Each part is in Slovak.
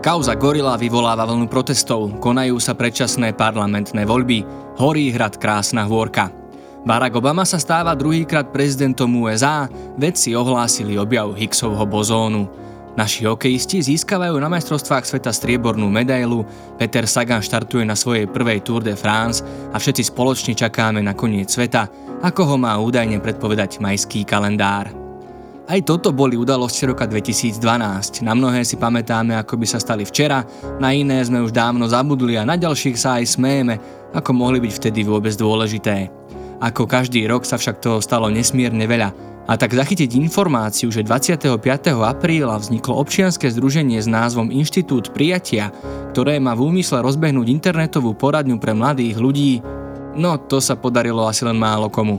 Kauza Gorila vyvoláva vlnu protestov, konajú sa predčasné parlamentné voľby, horí hrad Krásna hôrka. Barack Obama sa stáva druhýkrát prezidentom USA, vedci ohlásili objav Higgsovho bozónu. Naši hokejisti získavajú na majstrovstvách sveta striebornú medailu, Peter Sagan štartuje na svojej prvej Tour de France a všetci spoločne čakáme na koniec sveta, ako ho má údajne predpovedať majský kalendár. Aj toto boli udalosti roka 2012. Na mnohé si pamätáme, ako by sa stali včera, na iné sme už dávno zabudli a na ďalších sa aj smejeme, ako mohli byť vtedy vôbec dôležité. Ako každý rok sa však toho stalo nesmierne veľa. A tak zachytiť informáciu, že 25. apríla vzniklo občianske združenie s názvom Inštitút prijatia, ktoré má v úmysle rozbehnúť internetovú poradňu pre mladých ľudí, no to sa podarilo asi len málo komu.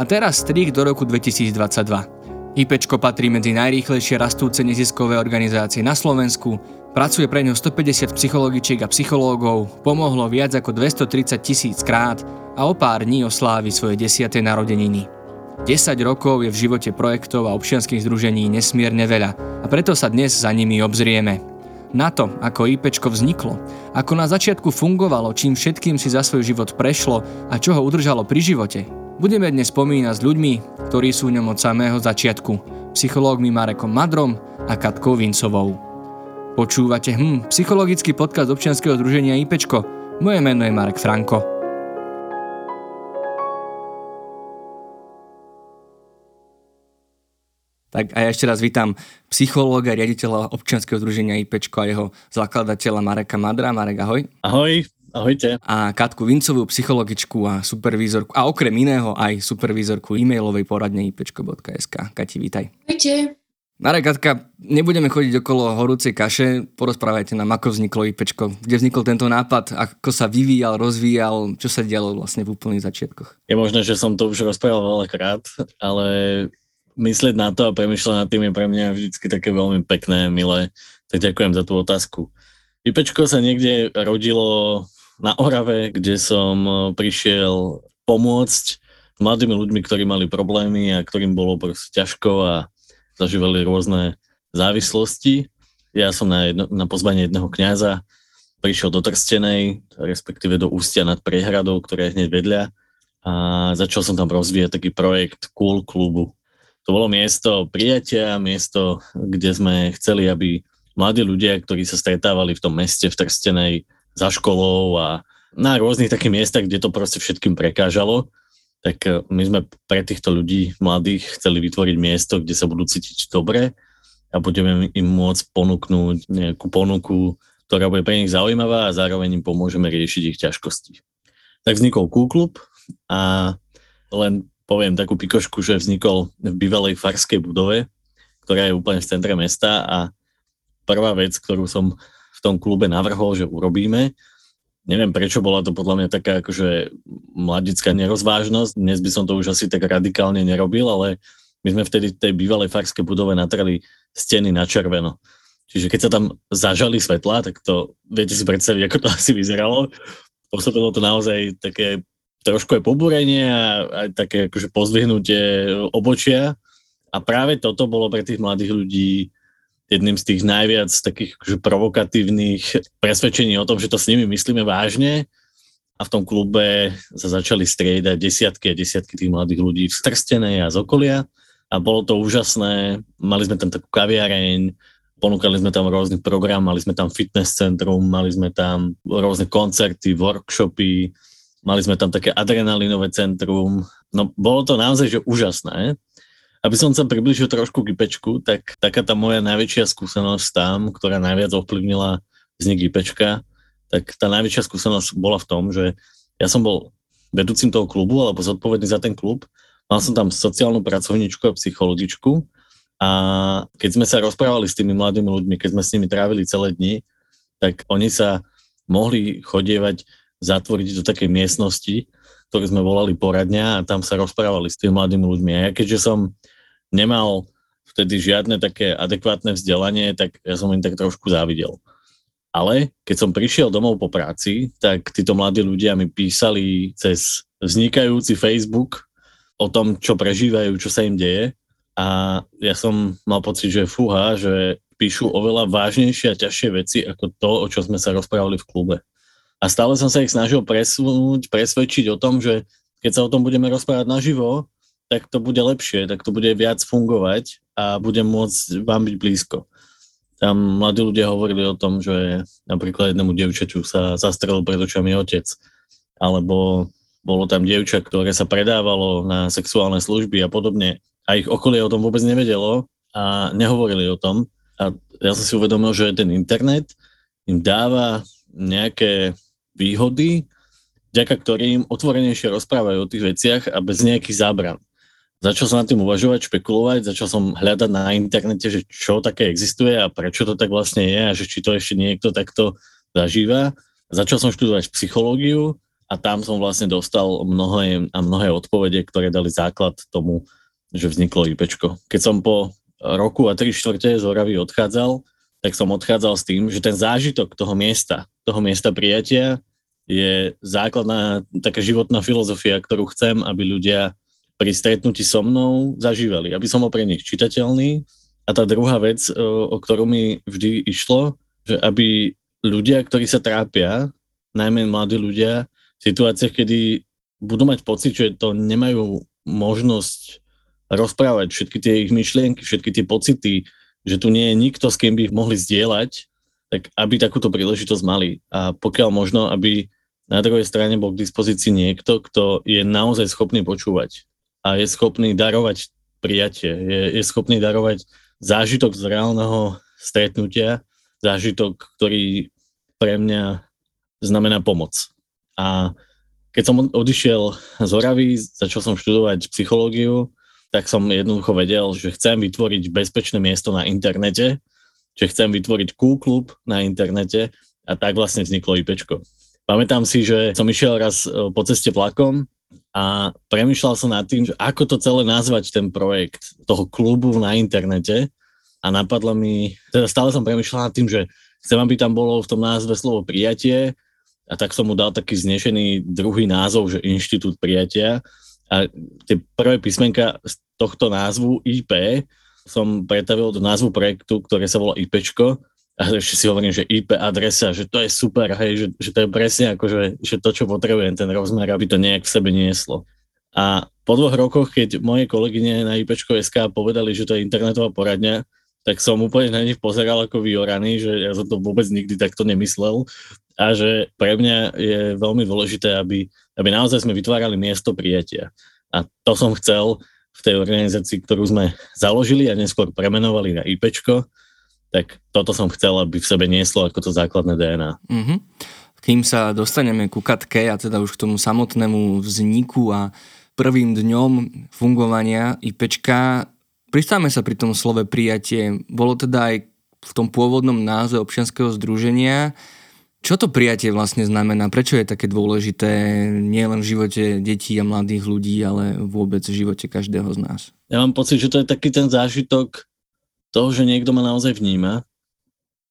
A teraz strich do roku 2022. IPčko patrí medzi najrýchlejšie rastúce neziskové organizácie na Slovensku, pracuje pre ňo 150 psychologičiek a psychológov, pomohlo viac ako 230 tisíc krát a o pár dní oslávi svoje 10. narodeniny. 10 rokov je v živote projektov a občianských združení nesmierne veľa a preto sa dnes za nimi obzrieme. Na to, ako IPčko vzniklo, ako na začiatku fungovalo, čím všetkým si za svoj život prešlo a čo ho udržalo pri živote, Budeme dnes spomínať s ľuďmi, ktorí sú v ňom od samého začiatku, psychológmi Marekom Madrom a Katkou Vincovou. Počúvate hm, psychologický podcast občianskeho združenia IPčko. Moje meno je Marek Franko. Tak a ja ešte raz vítam psychológa, riaditeľa občianskeho združenia IPčko a jeho zakladateľa Mareka Madra. Marek, ahoj. Ahoj, Ahojte. A Katku Vincovú, psychologičku a supervízorku, a okrem iného aj supervízorku e-mailovej poradne ipečko.sk. Kati, vítaj. Ahojte. Marek, Katka, nebudeme chodiť okolo horúcej kaše, porozprávajte nám, ako vzniklo IPčko, kde vznikol tento nápad, ako sa vyvíjal, rozvíjal, čo sa dialo vlastne v úplných začiatkoch. Je možné, že som to už rozprával veľakrát, ale myslieť na to a premyšľať nad tým je pre mňa vždy také veľmi pekné, milé. Tak ďakujem za tú otázku. IPčko sa niekde rodilo na Orave, kde som e, prišiel pomôcť mladými ľuďmi, ktorí mali problémy a ktorým bolo proste ťažko a zažívali rôzne závislosti. Ja som na, jedno, na pozvanie jedného kňaza prišiel do Trstenej, respektíve do Ústia nad Priehradou, ktoré je hneď vedľa a začal som tam rozvíjať taký projekt Cool klubu. To bolo miesto prijatia, miesto, kde sme chceli, aby mladí ľudia, ktorí sa stretávali v tom meste v Trstenej, za školou a na rôznych takých miestach, kde to proste všetkým prekážalo, tak e, my sme pre týchto ľudí mladých chceli vytvoriť miesto, kde sa budú cítiť dobre a budeme im môcť ponúknuť nejakú ponuku, ktorá bude pre nich zaujímavá a zároveň im pomôžeme riešiť ich ťažkosti. Tak vznikol Q-klub a len poviem takú pikošku, že vznikol v bývalej farskej budove, ktorá je úplne v centre mesta a prvá vec, ktorú som tom klube navrhol, že urobíme. Neviem prečo, bola to podľa mňa taká akože mladická nerozvážnosť. Dnes by som to už asi tak radikálne nerobil, ale my sme vtedy v tej bývalej farskej budove natreli steny na červeno. Čiže keď sa tam zažali svetla, tak to viete si predstaviť, ako to asi vyzeralo. Pôsobilo to naozaj také trošku aj pobúrenie a aj také akože pozdvihnutie obočia. A práve toto bolo pre tých mladých ľudí jedným z tých najviac takých akože provokatívnych presvedčení o tom, že to s nimi myslíme vážne a v tom klube sa začali striedať desiatky a desiatky tých mladých ľudí v Strstenej a z okolia a bolo to úžasné. Mali sme tam takú kaviareň, ponúkali sme tam rôzny program, mali sme tam fitness centrum, mali sme tam rôzne koncerty, workshopy, mali sme tam také adrenalinové centrum. No bolo to naozaj že úžasné. Aby som sa približil trošku k IPčku, tak taká tá moja najväčšia skúsenosť tam, ktorá najviac ovplyvnila vznik IPčka, tak tá najväčšia skúsenosť bola v tom, že ja som bol vedúcim toho klubu alebo zodpovedný za ten klub. Mal som tam sociálnu pracovníčku a psychologičku a keď sme sa rozprávali s tými mladými ľuďmi, keď sme s nimi trávili celé dni, tak oni sa mohli chodievať zatvoriť do takej miestnosti, ktorú sme volali poradňa a tam sa rozprávali s tými mladými ľuďmi. A ja keďže som nemal vtedy žiadne také adekvátne vzdelanie, tak ja som im tak trošku závidel. Ale keď som prišiel domov po práci, tak títo mladí ľudia mi písali cez vznikajúci Facebook o tom, čo prežívajú, čo sa im deje. A ja som mal pocit, že fúha, že píšu oveľa vážnejšie a ťažšie veci ako to, o čo sme sa rozprávali v klube. A stále som sa ich snažil presunúť, presvedčiť o tom, že keď sa o tom budeme rozprávať naživo, tak to bude lepšie, tak to bude viac fungovať a bude môcť vám byť blízko. Tam mladí ľudia hovorili o tom, že napríklad jednému dievčaťu sa zastrelil pred očami otec, alebo bolo tam dievča, ktoré sa predávalo na sexuálne služby a podobne a ich okolie o tom vôbec nevedelo a nehovorili o tom. A ja som si uvedomil, že ten internet im dáva nejaké výhody, vďaka ktorým otvorenejšie rozprávajú o tých veciach a bez nejakých zábran. Začal som na tým uvažovať, špekulovať, začal som hľadať na internete, že čo také existuje a prečo to tak vlastne je a že či to ešte niekto takto zažíva. Začal som študovať psychológiu a tam som vlastne dostal mnohé a mnohé odpovede, ktoré dali základ tomu, že vzniklo IPčko. Keď som po roku a tri štvrte z Oravy odchádzal, tak som odchádzal s tým, že ten zážitok toho miesta, toho miesta prijatia je základná taká životná filozofia, ktorú chcem, aby ľudia pri stretnutí so mnou zažívali, aby som bol pre nich čitateľný. A tá druhá vec, o ktorú mi vždy išlo, že aby ľudia, ktorí sa trápia, najmä mladí ľudia, v situáciách, kedy budú mať pocit, že to nemajú možnosť rozprávať všetky tie ich myšlienky, všetky tie pocity, že tu nie je nikto, s kým by ich mohli zdieľať, tak aby takúto príležitosť mali. A pokiaľ možno, aby na druhej strane bol k dispozícii niekto, kto je naozaj schopný počúvať a je schopný darovať prijatie, je, je schopný darovať zážitok z reálneho stretnutia, zážitok, ktorý pre mňa znamená pomoc. A keď som odišiel z Oravy, začal som študovať psychológiu, tak som jednoducho vedel, že chcem vytvoriť bezpečné miesto na internete, že chcem vytvoriť cool klub na internete a tak vlastne vzniklo IPčko. Pamätám si, že som išiel raz e, po ceste vlakom a premyšľal som nad tým, že ako to celé nazvať ten projekt toho klubu na internete. A napadlo mi, teda stále som premyšľal nad tým, že chcem, aby tam bolo v tom názve slovo prijatie. A tak som mu dal taký znešený druhý názov, že Inštitút prijatia. A tie prvé písmenka z tohto názvu IP som pretavil do názvu projektu, ktoré sa volá IPčko a ešte si hovorím, že IP adresa, že to je super, hej, že, že to je presne ako, že, že to, čo potrebujem, ten rozmer, aby to nejak v sebe nieslo. A po dvoch rokoch, keď moje kolegyne na IPčko.sk povedali, že to je internetová poradňa, tak som úplne na nich pozeral ako vyoraný, že ja som to vôbec nikdy takto nemyslel a že pre mňa je veľmi dôležité, aby, aby naozaj sme vytvárali miesto prijatia. A to som chcel v tej organizácii, ktorú sme založili a neskôr premenovali na IPčko, tak toto som chcel, aby v sebe nieslo ako to základné DNA. Mm-hmm. Kým sa dostaneme ku katke a teda už k tomu samotnému vzniku a prvým dňom fungovania IPčka, pristávame sa pri tom slove prijatie. Bolo teda aj v tom pôvodnom názve občianského združenia. Čo to prijatie vlastne znamená? Prečo je také dôležité nielen v živote detí a mladých ľudí, ale vôbec v živote každého z nás? Ja mám pocit, že to je taký ten zážitok toho, že niekto ma naozaj vníma,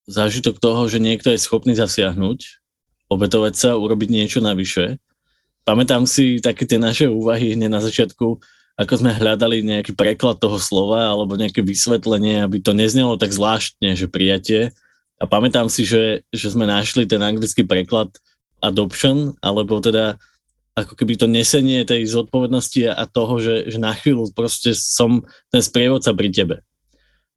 zážitok toho, že niekto je schopný zasiahnuť, obetovať sa, urobiť niečo navyše. Pamätám si také tie naše úvahy hneď na začiatku, ako sme hľadali nejaký preklad toho slova alebo nejaké vysvetlenie, aby to neznelo tak zvláštne, že prijatie. A pamätám si, že, že sme našli ten anglický preklad adoption, alebo teda ako keby to nesenie tej zodpovednosti a toho, že, že na chvíľu proste som ten sprievodca pri tebe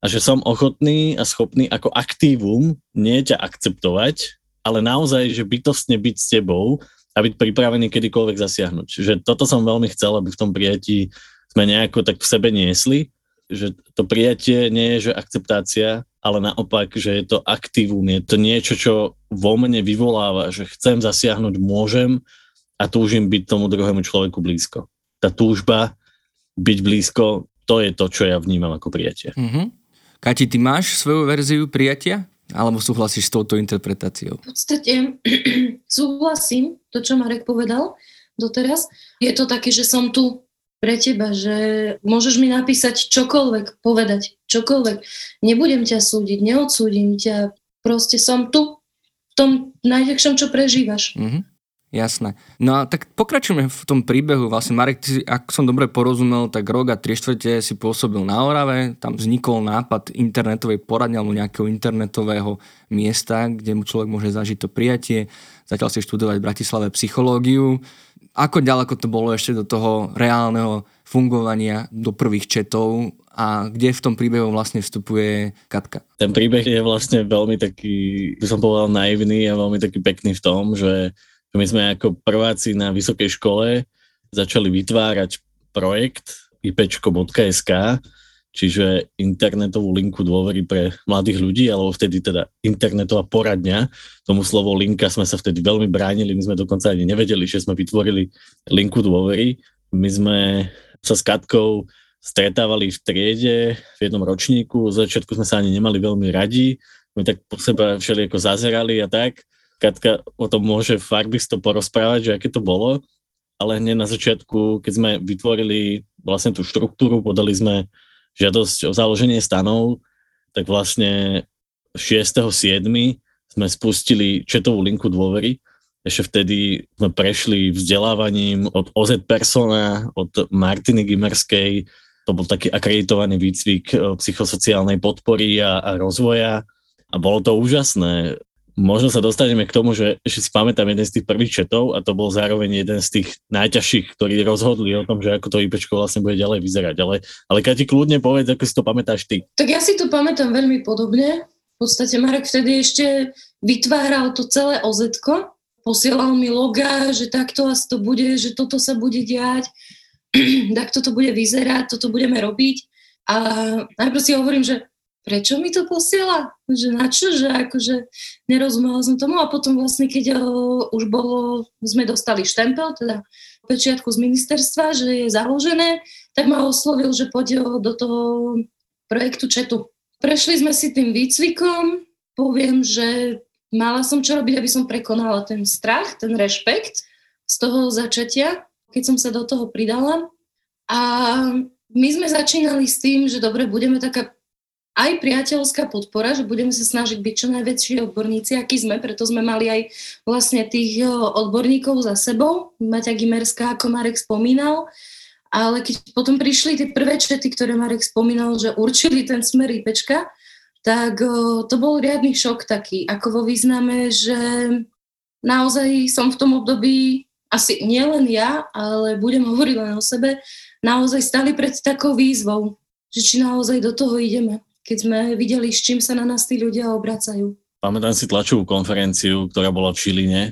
a že som ochotný a schopný ako aktívum nie ťa akceptovať, ale naozaj, že bytostne byť s tebou a byť pripravený kedykoľvek zasiahnuť. Že toto som veľmi chcel, aby v tom prijatí sme nejako tak v sebe niesli, že to prijatie nie je, že akceptácia, ale naopak, že je to aktívum, je to niečo, čo vo mne vyvoláva, že chcem zasiahnuť, môžem a túžim byť tomu druhému človeku blízko. Tá túžba byť blízko, to je to, čo ja vnímam ako prijatie. Mm-hmm. Kati, ty máš svoju verziu prijatia? Alebo súhlasíš s touto interpretáciou? V podstate súhlasím to, čo Marek povedal doteraz. Je to také, že som tu pre teba, že môžeš mi napísať čokoľvek, povedať čokoľvek. Nebudem ťa súdiť, neodsúdim ťa. Proste som tu v tom najväčšom, čo prežívaš. Mm-hmm. Jasné. No a tak pokračujeme v tom príbehu. Vlastne Marek, ty, ak som dobre porozumel, tak rok a tri štvrte si pôsobil na Orave, tam vznikol nápad internetovej poradne alebo nejakého internetového miesta, kde mu človek môže zažiť to prijatie. Začal si študovať v Bratislave psychológiu. Ako ďaleko to bolo ešte do toho reálneho fungovania, do prvých četov a kde v tom príbehu vlastne vstupuje Katka? Ten príbeh je vlastne veľmi taký, by som povedal, naivný a veľmi taký pekný v tom, že my sme ako prváci na vysokej škole začali vytvárať projekt ipečko.sk, čiže internetovú linku dôvery pre mladých ľudí, alebo vtedy teda internetová poradňa. Tomu slovo linka sme sa vtedy veľmi bránili, my sme dokonca ani nevedeli, že sme vytvorili linku dôvery. My sme sa s Katkou stretávali v triede v jednom ročníku, z začiatku sme sa ani nemali veľmi radi, my tak po seba všeli ako zazerali a tak. Katka o tom môže farbisto porozprávať, že aké to bolo, ale hneď na začiatku, keď sme vytvorili vlastne tú štruktúru, podali sme žiadosť o založenie stanov, tak vlastne 6.7. sme spustili četovú linku dôvery. Ešte vtedy sme prešli vzdelávaním od OZ Persona, od Martiny Gimerskej, to bol taký akreditovaný výcvik eh, psychosociálnej podpory a, a rozvoja a bolo to úžasné možno sa dostaneme k tomu, že ešte si pamätám jeden z tých prvých četov a to bol zároveň jeden z tých najťažších, ktorí rozhodli o tom, že ako to IPčko vlastne bude ďalej vyzerať. Ale, ale Kati, kľudne povedz, ako si to pamätáš ty. Tak ja si to pamätám veľmi podobne. V podstate Marek vtedy ešte vytváral to celé oz posielal mi loga, že takto asi to bude, že toto sa bude diať, tak toto bude vyzerať, toto budeme robiť. A najprv si hovorím, že prečo mi to posiela? Že na čo? Že akože nerozumela som tomu a potom vlastne, keď uh, už bolo, sme dostali štempel, teda pečiatku z ministerstva, že je založené, tak ma oslovil, že poď do toho projektu četu. Prešli sme si tým výcvikom, poviem, že mala som čo robiť, aby som prekonala ten strach, ten rešpekt z toho začatia, keď som sa do toho pridala. A my sme začínali s tým, že dobre, budeme taká aj priateľská podpora, že budeme sa snažiť byť čo najväčší odborníci, aký sme, preto sme mali aj vlastne tých odborníkov za sebou, Maťa Gimerská, ako Marek spomínal, ale keď potom prišli tie prvé čety, ktoré Marek spomínal, že určili ten smer IPčka, tak to bol riadny šok taký, ako vo význame, že naozaj som v tom období, asi nielen ja, ale budem hovoriť len o sebe, naozaj stali pred takou výzvou, že či naozaj do toho ideme keď sme videli, s čím sa na nás tí ľudia obracajú. Pamätám si tlačovú konferenciu, ktorá bola v Čiline,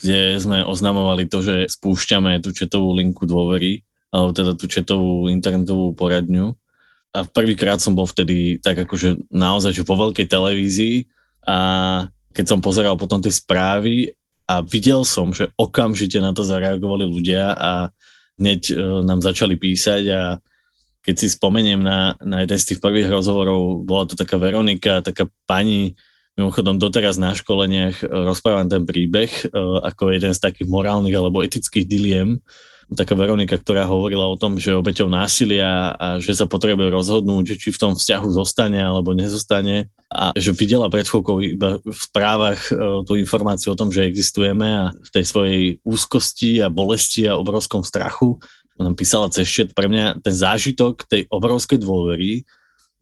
kde sme oznamovali to, že spúšťame tú četovú linku dôvery, alebo teda tú četovú internetovú poradňu. A prvýkrát som bol vtedy tak akože naozaj že vo veľkej televízii a keď som pozeral potom tie správy a videl som, že okamžite na to zareagovali ľudia a hneď e, nám začali písať a keď si spomeniem na, na jeden z tých prvých rozhovorov, bola to taká Veronika, taká pani, mimochodom doteraz na školeniach e, rozprávam ten príbeh e, ako jeden z takých morálnych alebo etických diliem. Taká Veronika, ktorá hovorila o tom, že obeťou násilia a že sa potrebuje rozhodnúť, či v tom vzťahu zostane alebo nezostane a že videla pred chvíľkou iba v správach e, tú informáciu o tom, že existujeme a v tej svojej úzkosti a bolesti a obrovskom strachu nám písala cez chat, pre mňa ten zážitok tej obrovskej dôvery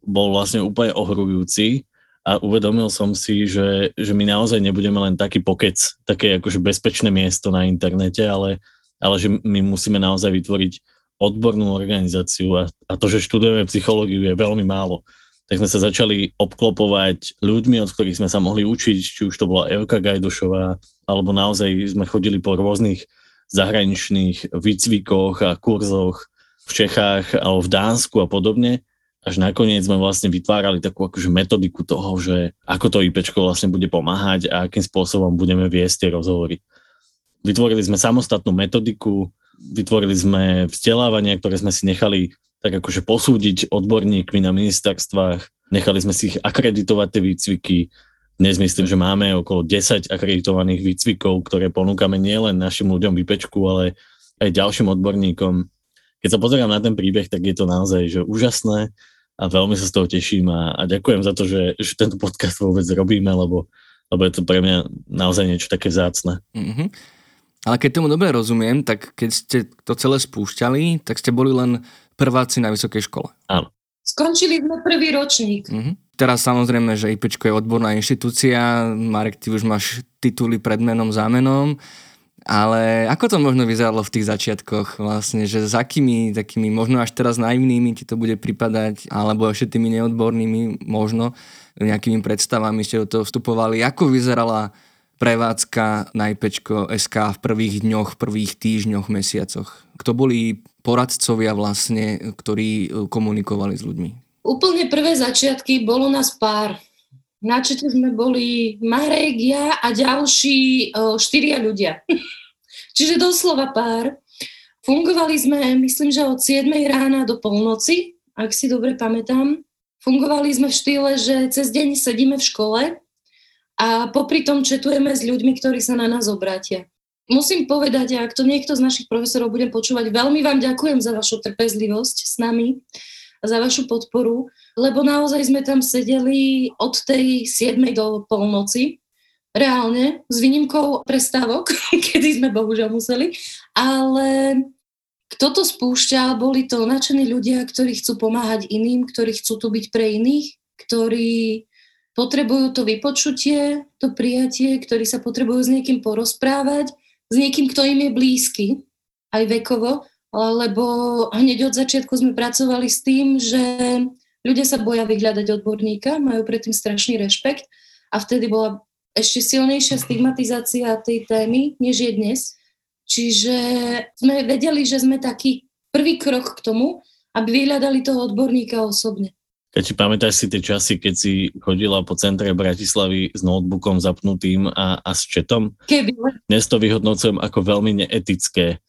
bol vlastne úplne ohrujúci a uvedomil som si, že, že my naozaj nebudeme len taký pokec, také akože bezpečné miesto na internete, ale, ale že my musíme naozaj vytvoriť odbornú organizáciu a, a to, že študujeme psychológiu je veľmi málo. Tak sme sa začali obklopovať ľuďmi, od ktorých sme sa mohli učiť, či už to bola Evka Gajdošová, alebo naozaj sme chodili po rôznych zahraničných výcvikoch a kurzoch v Čechách alebo v Dánsku a podobne. Až nakoniec sme vlastne vytvárali takú akože metodiku toho, že ako to IPčko vlastne bude pomáhať a akým spôsobom budeme viesť tie rozhovory. Vytvorili sme samostatnú metodiku, vytvorili sme vzdelávania, ktoré sme si nechali tak akože posúdiť odborníkmi na ministerstvách, nechali sme si ich akreditovať tie výcviky, dnes myslím, že máme okolo 10 akreditovaných výcvikov, ktoré ponúkame nielen našim ľuďom vypečku, ale aj ďalším odborníkom. Keď sa pozerám na ten príbeh, tak je to naozaj že úžasné a veľmi sa z toho teším a, a ďakujem za to, že, že tento podcast vôbec robíme, lebo, lebo je to pre mňa naozaj niečo také vzácne. Mm-hmm. Ale keď tomu dobre rozumiem, tak keď ste to celé spúšťali, tak ste boli len prváci na vysokej škole. Áno. Skončili sme prvý ročník. Mhm. Teraz samozrejme, že IPčko je odborná inštitúcia, Marek, ty už máš tituly pred menom, zámenom, ale ako to možno vyzeralo v tých začiatkoch vlastne, že s akými takými možno až teraz naivnými ti to bude pripadať, alebo ešte tými neodbornými možno nejakými predstavami ste do toho vstupovali. Ako vyzerala prevádzka na IPčko SK v prvých dňoch, prvých týždňoch, mesiacoch? Kto boli poradcovia vlastne, ktorí komunikovali s ľuďmi? Úplne prvé začiatky bolo nás pár. Na čete sme boli Marek, ja a ďalší o, štyria ľudia. Čiže doslova pár. Fungovali sme, myslím, že od 7 rána do polnoci, ak si dobre pamätám. Fungovali sme v štýle, že cez deň sedíme v škole a popri tom četujeme s ľuďmi, ktorí sa na nás obrátia. Musím povedať, ak to niekto z našich profesorov bude počúvať, veľmi vám ďakujem za vašu trpezlivosť s nami za vašu podporu, lebo naozaj sme tam sedeli od tej 7. do polnoci, reálne, s výnimkou prestávok, kedy sme bohužiaľ museli, ale kto to spúšťal, boli to nadšení ľudia, ktorí chcú pomáhať iným, ktorí chcú tu byť pre iných, ktorí potrebujú to vypočutie, to prijatie, ktorí sa potrebujú s niekým porozprávať, s niekým, kto im je blízky, aj vekovo, lebo hneď od začiatku sme pracovali s tým, že ľudia sa boja vyhľadať odborníka, majú predtým strašný rešpekt a vtedy bola ešte silnejšia stigmatizácia tej témy, než je dnes. Čiže sme vedeli, že sme taký prvý krok k tomu, aby vyhľadali toho odborníka osobne. Si pamätáš si tie časy, keď si chodila po centre Bratislavy s notebookom zapnutým a, a s četom? Keby. Dnes to vyhodnocujem ako veľmi neetické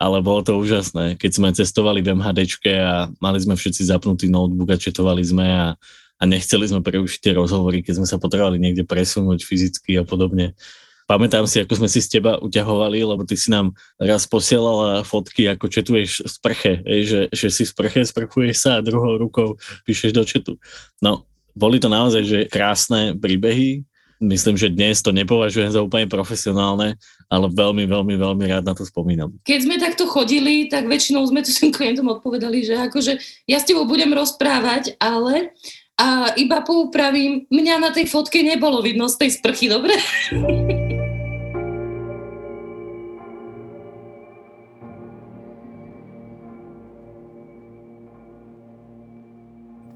ale bolo to úžasné, keď sme cestovali v MHDčke a mali sme všetci zapnutý notebook a četovali sme a, a nechceli sme preušiť tie rozhovory, keď sme sa potrebovali niekde presunúť fyzicky a podobne. Pamätám si, ako sme si z teba uťahovali, lebo ty si nám raz posielala fotky, ako četuješ v sprche, že, že si v sprche, sprchuješ sa a druhou rukou píšeš do četu. No, boli to naozaj že krásne príbehy, myslím, že dnes to nepovažujem za úplne profesionálne, ale veľmi, veľmi, veľmi rád na to spomínam. Keď sme takto chodili, tak väčšinou sme tu tým klientom odpovedali, že akože ja s tebou budem rozprávať, ale a iba poupravím, mňa na tej fotke nebolo vidno z tej sprchy, dobre?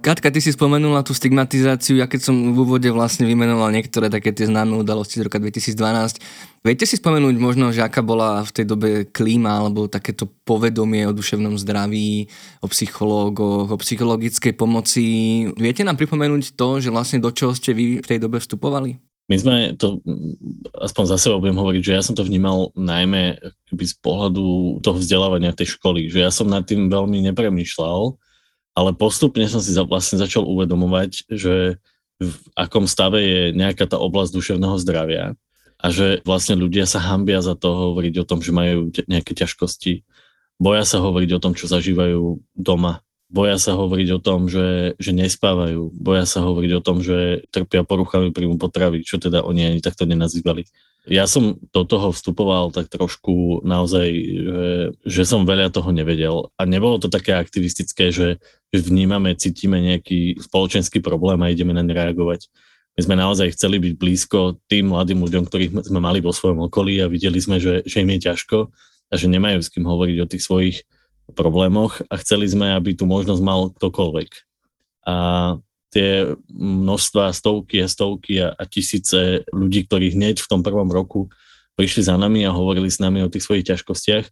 Katka, ty si spomenula tú stigmatizáciu, ja keď som v úvode vlastne vymenoval niektoré také tie známe udalosti z roka 2012. Viete si spomenúť možno, že aká bola v tej dobe klíma alebo takéto povedomie o duševnom zdraví, o psychológoch, o psychologickej pomoci. Viete nám pripomenúť to, že vlastne do čoho ste vy v tej dobe vstupovali? My sme to, aspoň za seba budem hovoriť, že ja som to vnímal najmä z pohľadu toho vzdelávania tej školy, že ja som nad tým veľmi nepremýšľal, ale postupne som si vlastne začal uvedomovať, že v akom stave je nejaká tá oblasť duševného zdravia a že vlastne ľudia sa hambia za to hovoriť o tom, že majú nejaké ťažkosti, boja sa hovoriť o tom, čo zažívajú doma, boja sa hovoriť o tom, že, že nespávajú, boja sa hovoriť o tom, že trpia poruchami príjmu potravy, čo teda oni ani takto nenazývali. Ja som do toho vstupoval tak trošku naozaj, že, že som veľa toho nevedel a nebolo to také aktivistické, že vnímame, cítime nejaký spoločenský problém a ideme na ne reagovať. My sme naozaj chceli byť blízko tým mladým ľuďom, ktorých sme mali vo svojom okolí a videli sme, že, že im je ťažko a že nemajú s kým hovoriť o tých svojich problémoch a chceli sme, aby tu možnosť mal ktokoľvek. A tie množstva, stovky a stovky a, a tisíce ľudí, ktorí hneď v tom prvom roku prišli za nami a hovorili s nami o tých svojich ťažkostiach,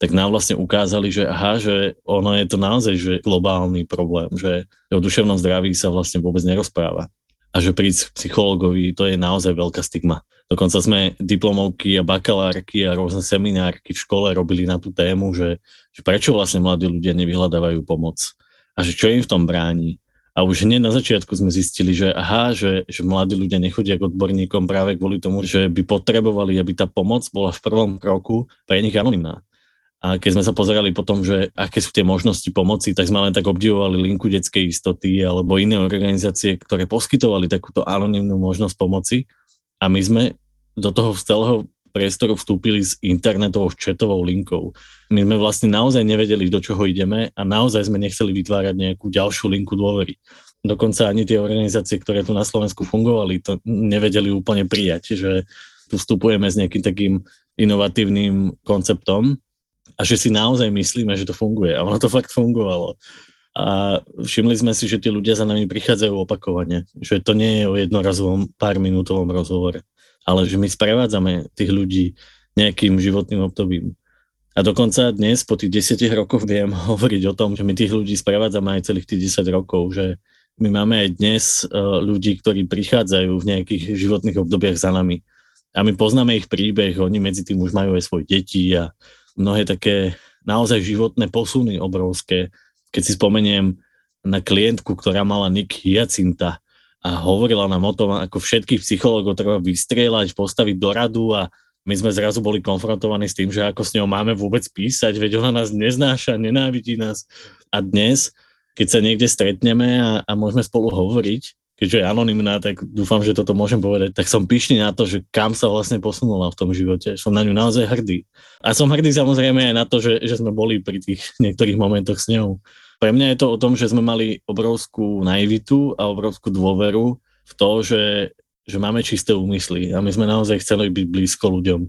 tak nám vlastne ukázali, že aha, že ono je to naozaj že globálny problém, že o duševnom zdraví sa vlastne vôbec nerozpráva. A že prísť psychologovi, to je naozaj veľká stigma. Dokonca sme diplomovky a bakalárky a rôzne seminárky v škole robili na tú tému, že, že prečo vlastne mladí ľudia nevyhľadávajú pomoc a že čo im v tom bráni a už hneď na začiatku sme zistili, že aha, že, že mladí ľudia nechodia k odborníkom práve kvôli tomu, že by potrebovali, aby tá pomoc bola v prvom kroku pre nich anonimná. A keď sme sa pozerali potom, že aké sú tie možnosti pomoci, tak sme len tak obdivovali linku detskej istoty alebo iné organizácie, ktoré poskytovali takúto anonimnú možnosť pomoci. A my sme do toho celého priestoru vstúpili s internetovou četovou linkou. My sme vlastne naozaj nevedeli, do čoho ideme a naozaj sme nechceli vytvárať nejakú ďalšiu linku dôvery. Dokonca ani tie organizácie, ktoré tu na Slovensku fungovali, to nevedeli úplne prijať, že tu vstupujeme s nejakým takým inovatívnym konceptom a že si naozaj myslíme, že to funguje. A ono to fakt fungovalo. A všimli sme si, že tí ľudia za nami prichádzajú opakovane. Že to nie je o jednorazovom pár minútovom rozhovore ale že my sprevádzame tých ľudí nejakým životným obdobím. A dokonca dnes, po tých desiatich rokoch, viem hovoriť o tom, že my tých ľudí sprevádzame aj celých tých 10 rokov, že my máme aj dnes uh, ľudí, ktorí prichádzajú v nejakých životných obdobiach za nami. A my poznáme ich príbeh, oni medzi tým už majú aj svoje deti a mnohé také naozaj životné posuny obrovské. Keď si spomeniem na klientku, ktorá mala Nick Hyacinta, a hovorila nám o tom, ako všetkých psychológov treba vystrieľať, postaviť do radu a my sme zrazu boli konfrontovaní s tým, že ako s ňou máme vôbec písať, veď ona nás neznáša, nenávidí nás. A dnes, keď sa niekde stretneme a, a môžeme spolu hovoriť, keďže je anonimná, tak dúfam, že toto môžem povedať, tak som pyšný na to, že kam sa vlastne posunula v tom živote. Som na ňu naozaj hrdý. A som hrdý samozrejme aj na to, že, že sme boli pri tých niektorých momentoch s ňou. Pre mňa je to o tom, že sme mali obrovskú naivitu a obrovskú dôveru v to, že, že máme čisté úmysly a my sme naozaj chceli byť blízko ľuďom.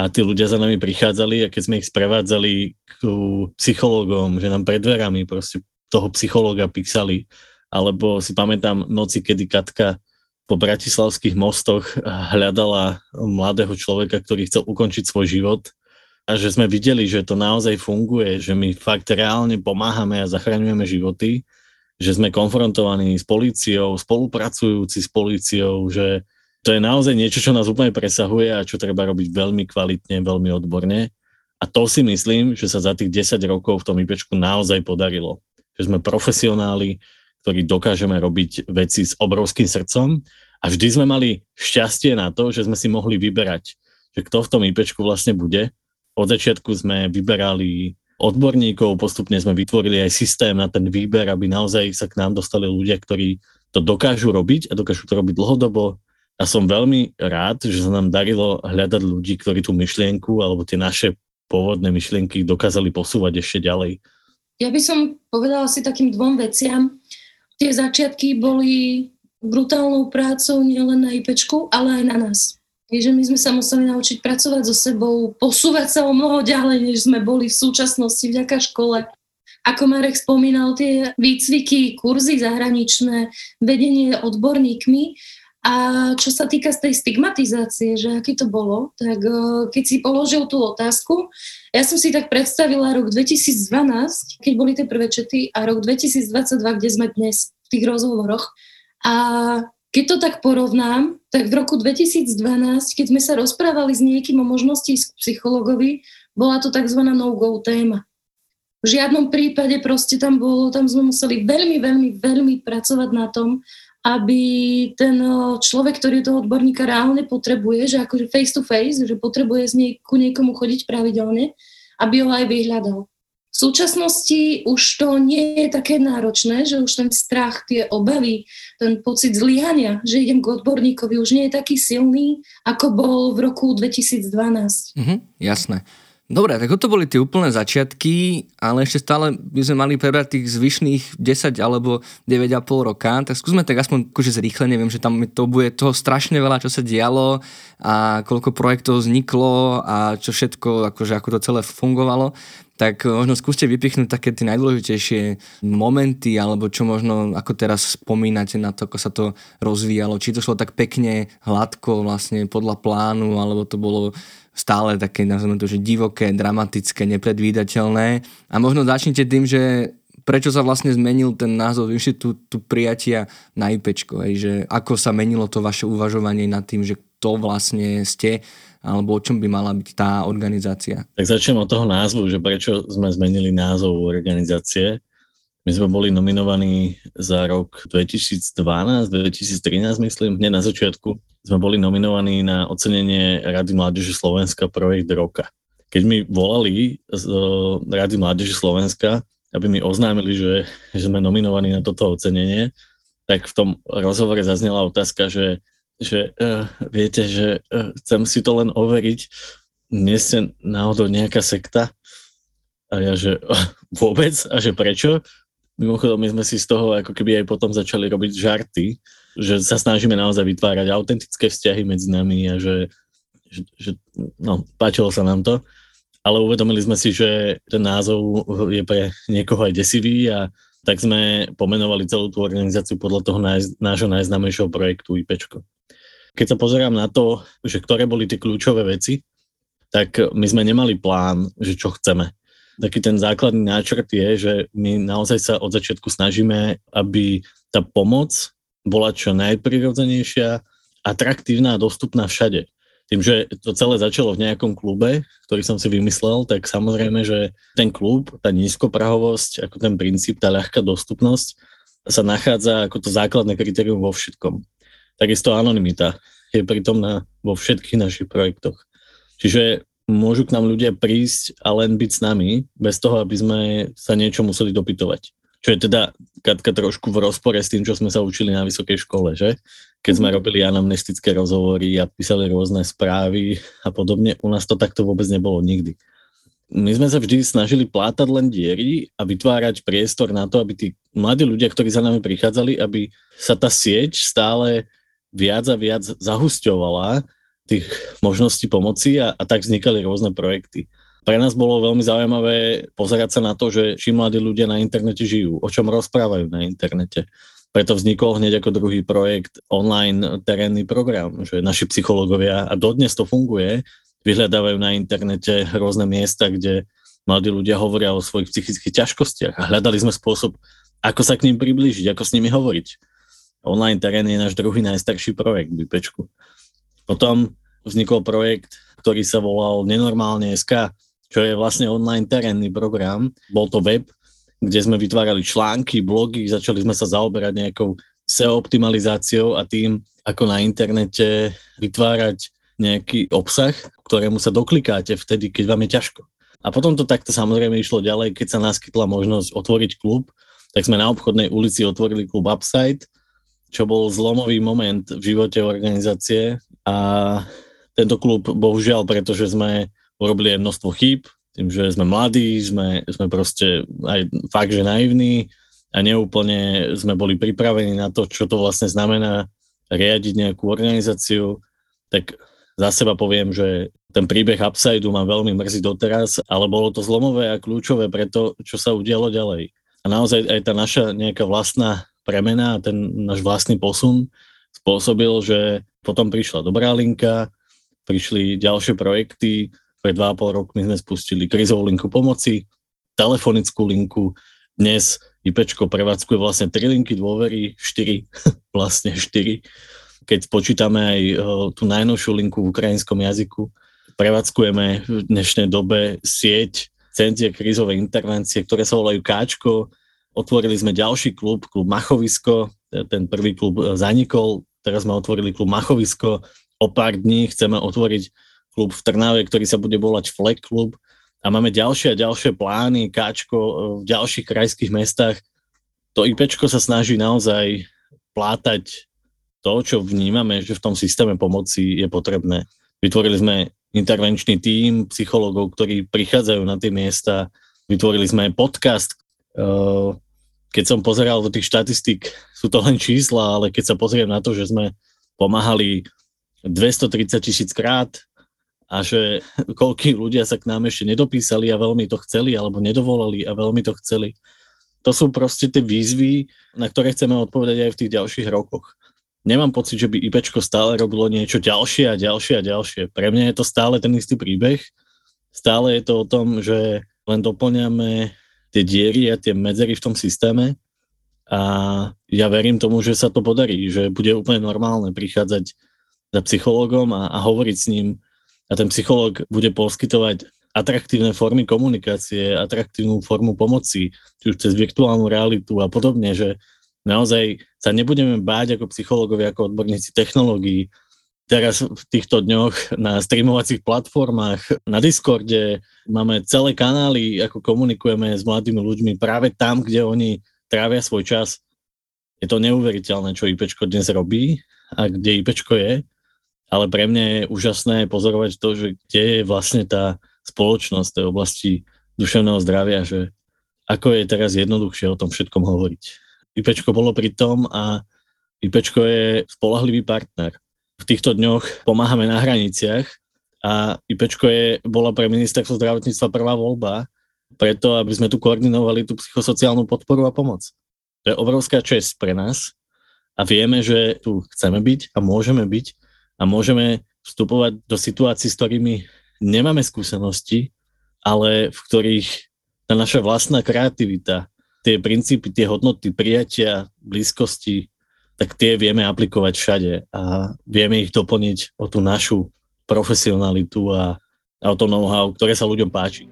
A tí ľudia za nami prichádzali a keď sme ich sprevádzali k psychológom, že nám pred dverami proste toho psychológa písali, alebo si pamätám noci, kedy Katka po bratislavských mostoch hľadala mladého človeka, ktorý chcel ukončiť svoj život a že sme videli, že to naozaj funguje, že my fakt reálne pomáhame a zachraňujeme životy, že sme konfrontovaní s políciou, spolupracujúci s políciou, že to je naozaj niečo, čo nás úplne presahuje a čo treba robiť veľmi kvalitne, veľmi odborne. A to si myslím, že sa za tých 10 rokov v tom IPčku naozaj podarilo. Že sme profesionáli, ktorí dokážeme robiť veci s obrovským srdcom a vždy sme mali šťastie na to, že sme si mohli vyberať, že kto v tom IPčku vlastne bude od začiatku sme vyberali odborníkov, postupne sme vytvorili aj systém na ten výber, aby naozaj sa k nám dostali ľudia, ktorí to dokážu robiť a dokážu to robiť dlhodobo. A som veľmi rád, že sa nám darilo hľadať ľudí, ktorí tú myšlienku alebo tie naše pôvodné myšlienky dokázali posúvať ešte ďalej. Ja by som povedala si takým dvom veciam. Tie začiatky boli brutálnou prácou nielen na IPčku, ale aj na nás že my sme sa museli naučiť pracovať so sebou, posúvať sa o mnoho ďalej, než sme boli v súčasnosti vďaka škole. Ako Marek spomínal, tie výcviky, kurzy zahraničné, vedenie odborníkmi. A čo sa týka z tej stigmatizácie, že aký to bolo, tak e, keď si položil tú otázku, ja som si tak predstavila rok 2012, keď boli tie prvé čety, a rok 2022, kde sme dnes v tých rozhovoroch. A keď to tak porovnám, tak v roku 2012, keď sme sa rozprávali s niekým o možnosti s psychologovi, bola to tzv. no-go téma. V žiadnom prípade proste tam bolo, tam sme museli veľmi, veľmi, veľmi pracovať na tom, aby ten človek, ktorý toho odborníka reálne potrebuje, že akože face to face, že potrebuje z nej, ku niekomu chodiť pravidelne, aby ho aj vyhľadal. V súčasnosti už to nie je také náročné, že už ten strach, tie obavy, ten pocit zlyhania, že idem k odborníkovi, už nie je taký silný, ako bol v roku 2012. Mhm, jasné. Dobre, tak to boli tie úplné začiatky, ale ešte stále by sme mali prebrať tých zvyšných 10 alebo 9,5 roka, tak skúsme tak aspoň akože zrýchlenie, viem, že tam to bude toho strašne veľa, čo sa dialo a koľko projektov vzniklo a čo všetko, akože ako to celé fungovalo tak možno skúste vypichnúť také tie najdôležitejšie momenty, alebo čo možno ako teraz spomínate na to, ako sa to rozvíjalo. Či to šlo tak pekne, hladko, vlastne podľa plánu, alebo to bolo stále také, nazveme to, že divoké, dramatické, nepredvídateľné. A možno začnite tým, že prečo sa vlastne zmenil ten názov inštitútu prijatia na IPčko, že ako sa menilo to vaše uvažovanie nad tým, že to vlastne ste alebo o čom by mala byť tá organizácia? Tak začnem od toho názvu, že prečo sme zmenili názov organizácie. My sme boli nominovaní za rok 2012-2013, myslím, hneď na začiatku. Sme boli nominovaní na ocenenie Rady Mládeže Slovenska projekt roka. Keď mi volali z Rady Mládeže Slovenska, aby mi oznámili, že, že sme nominovaní na toto ocenenie, tak v tom rozhovore zaznela otázka, že že uh, viete, že uh, chcem si to len overiť, nie ste náhodou nejaká sekta? A ja, že uh, vôbec? A že prečo? Mimochodom, my sme si z toho ako keby aj potom začali robiť žarty, že sa snažíme naozaj vytvárať autentické vzťahy medzi nami a že, že, že no, páčilo sa nám to. Ale uvedomili sme si, že ten názov je pre niekoho aj desivý a tak sme pomenovali celú tú organizáciu podľa toho náš, nášho najznámejšieho projektu IPčko. Keď sa pozerám na to, že ktoré boli tie kľúčové veci, tak my sme nemali plán, že čo chceme taký ten základný náčrt je, že my naozaj sa od začiatku snažíme, aby tá pomoc bola čo najprirodzenejšia, atraktívna a dostupná všade. Tým, že to celé začalo v nejakom klube, ktorý som si vymyslel, tak samozrejme, že ten klub, tá nízkoprahovosť, ako ten princíp, tá ľahká dostupnosť sa nachádza ako to základné kritérium vo všetkom. Takisto anonimita je pritomná vo všetkých našich projektoch. Čiže môžu k nám ľudia prísť a len byť s nami, bez toho, aby sme sa niečo museli dopytovať. Čo je teda, Katka, trošku v rozpore s tým, čo sme sa učili na vysokej škole, že? Keď sme mhm. robili anamnestické rozhovory a písali rôzne správy a podobne, u nás to takto vôbec nebolo nikdy. My sme sa vždy snažili plátať len diery a vytvárať priestor na to, aby tí mladí ľudia, ktorí za nami prichádzali, aby sa tá sieť stále viac a viac zahusťovala tých možností pomoci a, a tak vznikali rôzne projekty. Pre nás bolo veľmi zaujímavé pozerať sa na to, že či mladí ľudia na internete žijú, o čom rozprávajú na internete. Preto vznikol hneď ako druhý projekt online terénny program, že naši psychológovia, a dodnes to funguje, vyhľadávajú na internete rôzne miesta, kde mladí ľudia hovoria o svojich psychických ťažkostiach a hľadali sme spôsob, ako sa k ním priblížiť, ako s nimi hovoriť. Online terén je náš druhý najstarší projekt v. Potom vznikol projekt, ktorý sa volal Nenormálne SK, čo je vlastne online terénny program. Bol to web, kde sme vytvárali články, blogy, začali sme sa zaoberať nejakou SEO optimalizáciou a tým, ako na internete vytvárať nejaký obsah, ktorému sa doklikáte vtedy, keď vám je ťažko. A potom to takto samozrejme išlo ďalej, keď sa naskytla možnosť otvoriť klub, tak sme na obchodnej ulici otvorili klub Upside, čo bol zlomový moment v živote organizácie a tento klub, bohužiaľ, pretože sme urobili množstvo chýb, tým, že sme mladí, sme, sme proste aj fakt, že naivní a neúplne sme boli pripravení na to, čo to vlastne znamená riadiť nejakú organizáciu, tak za seba poviem, že ten príbeh Upside ma veľmi mrzí doteraz, ale bolo to zlomové a kľúčové pre to, čo sa udialo ďalej. A naozaj aj tá naša nejaká vlastná premena a ten náš vlastný posun spôsobil, že potom prišla dobrá linka, prišli ďalšie projekty. Pred dva a pol rokmi sme spustili krizovú linku pomoci, telefonickú linku. Dnes IPčko prevádzkuje vlastne 3 linky dôvery, 4, vlastne 4. Keď počítame aj eh, tú najnovšiu linku v ukrajinskom jazyku, prevádzkujeme v dnešnej dobe sieť centier krízovej intervencie, ktoré sa volajú Káčko. Otvorili sme ďalší klub, klub Machovisko, ten prvý klub eh, zanikol, teraz sme otvorili klub Machovisko, o pár dní chceme otvoriť klub v Trnave, ktorý sa bude volať Fleck klub a máme ďalšie a ďalšie plány, káčko e, v ďalších krajských mestách. To IPčko sa snaží naozaj plátať to, čo vnímame, že v tom systéme pomoci je potrebné. Vytvorili sme intervenčný tím psychológov, ktorí prichádzajú na tie miesta. Vytvorili sme podcast. E, keď som pozeral do tých štatistík, sú to len čísla, ale keď sa pozriem na to, že sme pomáhali 230 tisíc krát a že koľkí ľudia sa k nám ešte nedopísali a veľmi to chceli alebo nedovolali a veľmi to chceli. To sú proste tie výzvy, na ktoré chceme odpovedať aj v tých ďalších rokoch. Nemám pocit, že by IPčko stále robilo niečo ďalšie a ďalšie a ďalšie. Pre mňa je to stále ten istý príbeh. Stále je to o tom, že len doplňame tie diery a tie medzery v tom systéme a ja verím tomu, že sa to podarí, že bude úplne normálne prichádzať za psychológom a, a hovoriť s ním a ten psychológ bude poskytovať atraktívne formy komunikácie, atraktívnu formu pomoci, či už cez virtuálnu realitu a podobne, že naozaj sa nebudeme báť ako psychológovia, ako odborníci technológií. Teraz v týchto dňoch na streamovacích platformách, na Discorde máme celé kanály, ako komunikujeme s mladými ľuďmi práve tam, kde oni trávia svoj čas. Je to neuveriteľné, čo IPčko dnes robí a kde IPčko je, ale pre mňa je úžasné pozorovať to, že kde je vlastne tá spoločnosť tej oblasti duševného zdravia, že ako je teraz jednoduchšie o tom všetkom hovoriť. IPčko bolo pri tom a IPčko je spolahlivý partner. V týchto dňoch pomáhame na hraniciach a IPčko je, bola pre ministerstvo zdravotníctva prvá voľba, preto aby sme tu koordinovali tú psychosociálnu podporu a pomoc. To je obrovská čest pre nás a vieme, že tu chceme byť a môžeme byť a môžeme vstupovať do situácií, s ktorými nemáme skúsenosti, ale v ktorých tá naša vlastná kreativita, tie princípy, tie hodnoty prijatia, blízkosti, tak tie vieme aplikovať všade a vieme ich doplniť o tú našu profesionalitu a, a o to know-how, ktoré sa ľuďom páči.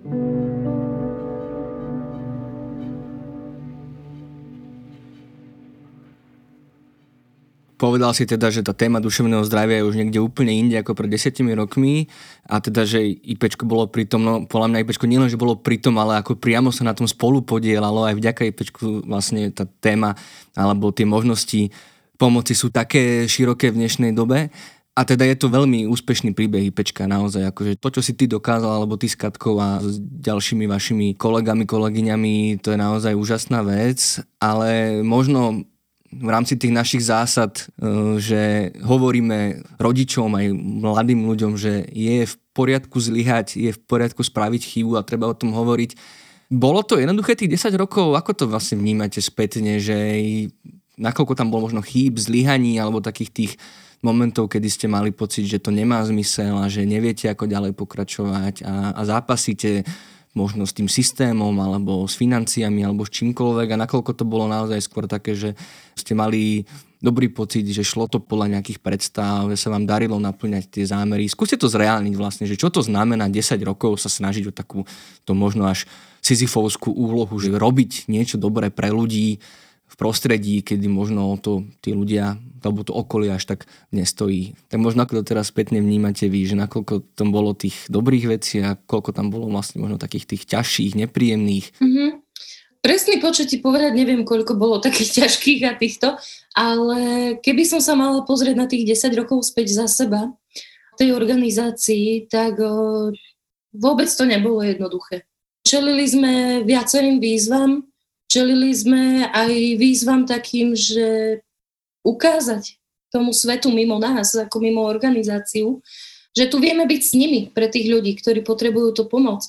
Povedal si teda, že tá téma duševného zdravia je už niekde úplne inde ako pred desiatimi rokmi a teda, že IPčko bolo pritom, no podľa mňa IPčko nielen, že bolo pritom, ale ako priamo sa na tom spolu podielalo aj vďaka IPčku vlastne tá téma alebo tie možnosti pomoci sú také široké v dnešnej dobe. A teda je to veľmi úspešný príbeh IPčka naozaj, akože to, čo si ty dokázal, alebo ty s Katkou a s ďalšími vašimi kolegami, kolegyňami, to je naozaj úžasná vec, ale možno v rámci tých našich zásad, e, že hovoríme rodičom aj mladým ľuďom, že je v poriadku zlyhať, je v poriadku spraviť chybu a treba o tom hovoriť. Bolo to jednoduché tých 10 rokov? Ako to vlastne vnímate spätne, že nakoľko tam bolo možno chýb, zlyhaní alebo takých tých momentov, kedy ste mali pocit, že to nemá zmysel a že neviete, ako ďalej pokračovať a, a zápasíte možno s tým systémom alebo s financiami alebo s čímkoľvek a nakoľko to bolo naozaj skôr také, že ste mali dobrý pocit, že šlo to podľa nejakých predstav, že sa vám darilo naplňať tie zámery. Skúste to zreálniť vlastne, že čo to znamená 10 rokov sa snažiť o takú to možno až sizifovskú úlohu, že robiť niečo dobré pre ľudí, v prostredí, kedy možno to tí ľudia alebo to okolie až tak nestojí. Tak možno ako to teraz spätne vnímate vy, že nakoľko tam bolo tých dobrých vecí a koľko tam bolo vlastne možno takých tých ťažších, nepríjemných. Mm-hmm. Presný počet ti povedať, neviem, koľko bolo takých ťažkých a týchto, ale keby som sa mala pozrieť na tých 10 rokov späť za seba tej organizácii, tak o, vôbec to nebolo jednoduché. Čelili sme viacerým výzvam, čelili sme aj výzvam takým, že ukázať tomu svetu mimo nás, ako mimo organizáciu, že tu vieme byť s nimi pre tých ľudí, ktorí potrebujú tú pomoc.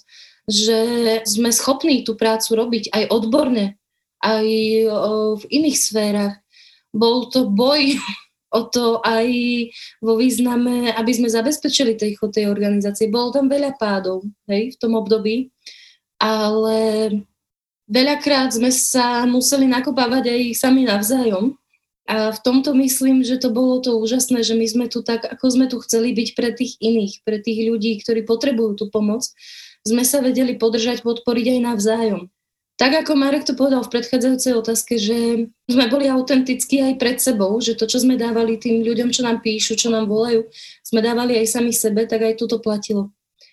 Že sme schopní tú prácu robiť aj odborne, aj v iných sférach. Bol to boj o to aj vo význame, aby sme zabezpečili tej chod tej organizácie. Bolo tam veľa pádov hej, v tom období, ale veľakrát sme sa museli nakopávať aj sami navzájom. A v tomto myslím, že to bolo to úžasné, že my sme tu tak, ako sme tu chceli byť pre tých iných, pre tých ľudí, ktorí potrebujú tú pomoc, sme sa vedeli podržať, podporiť aj navzájom. Tak ako Marek to povedal v predchádzajúcej otázke, že sme boli autentickí aj pred sebou, že to, čo sme dávali tým ľuďom, čo nám píšu, čo nám volajú, sme dávali aj sami sebe, tak aj toto platilo.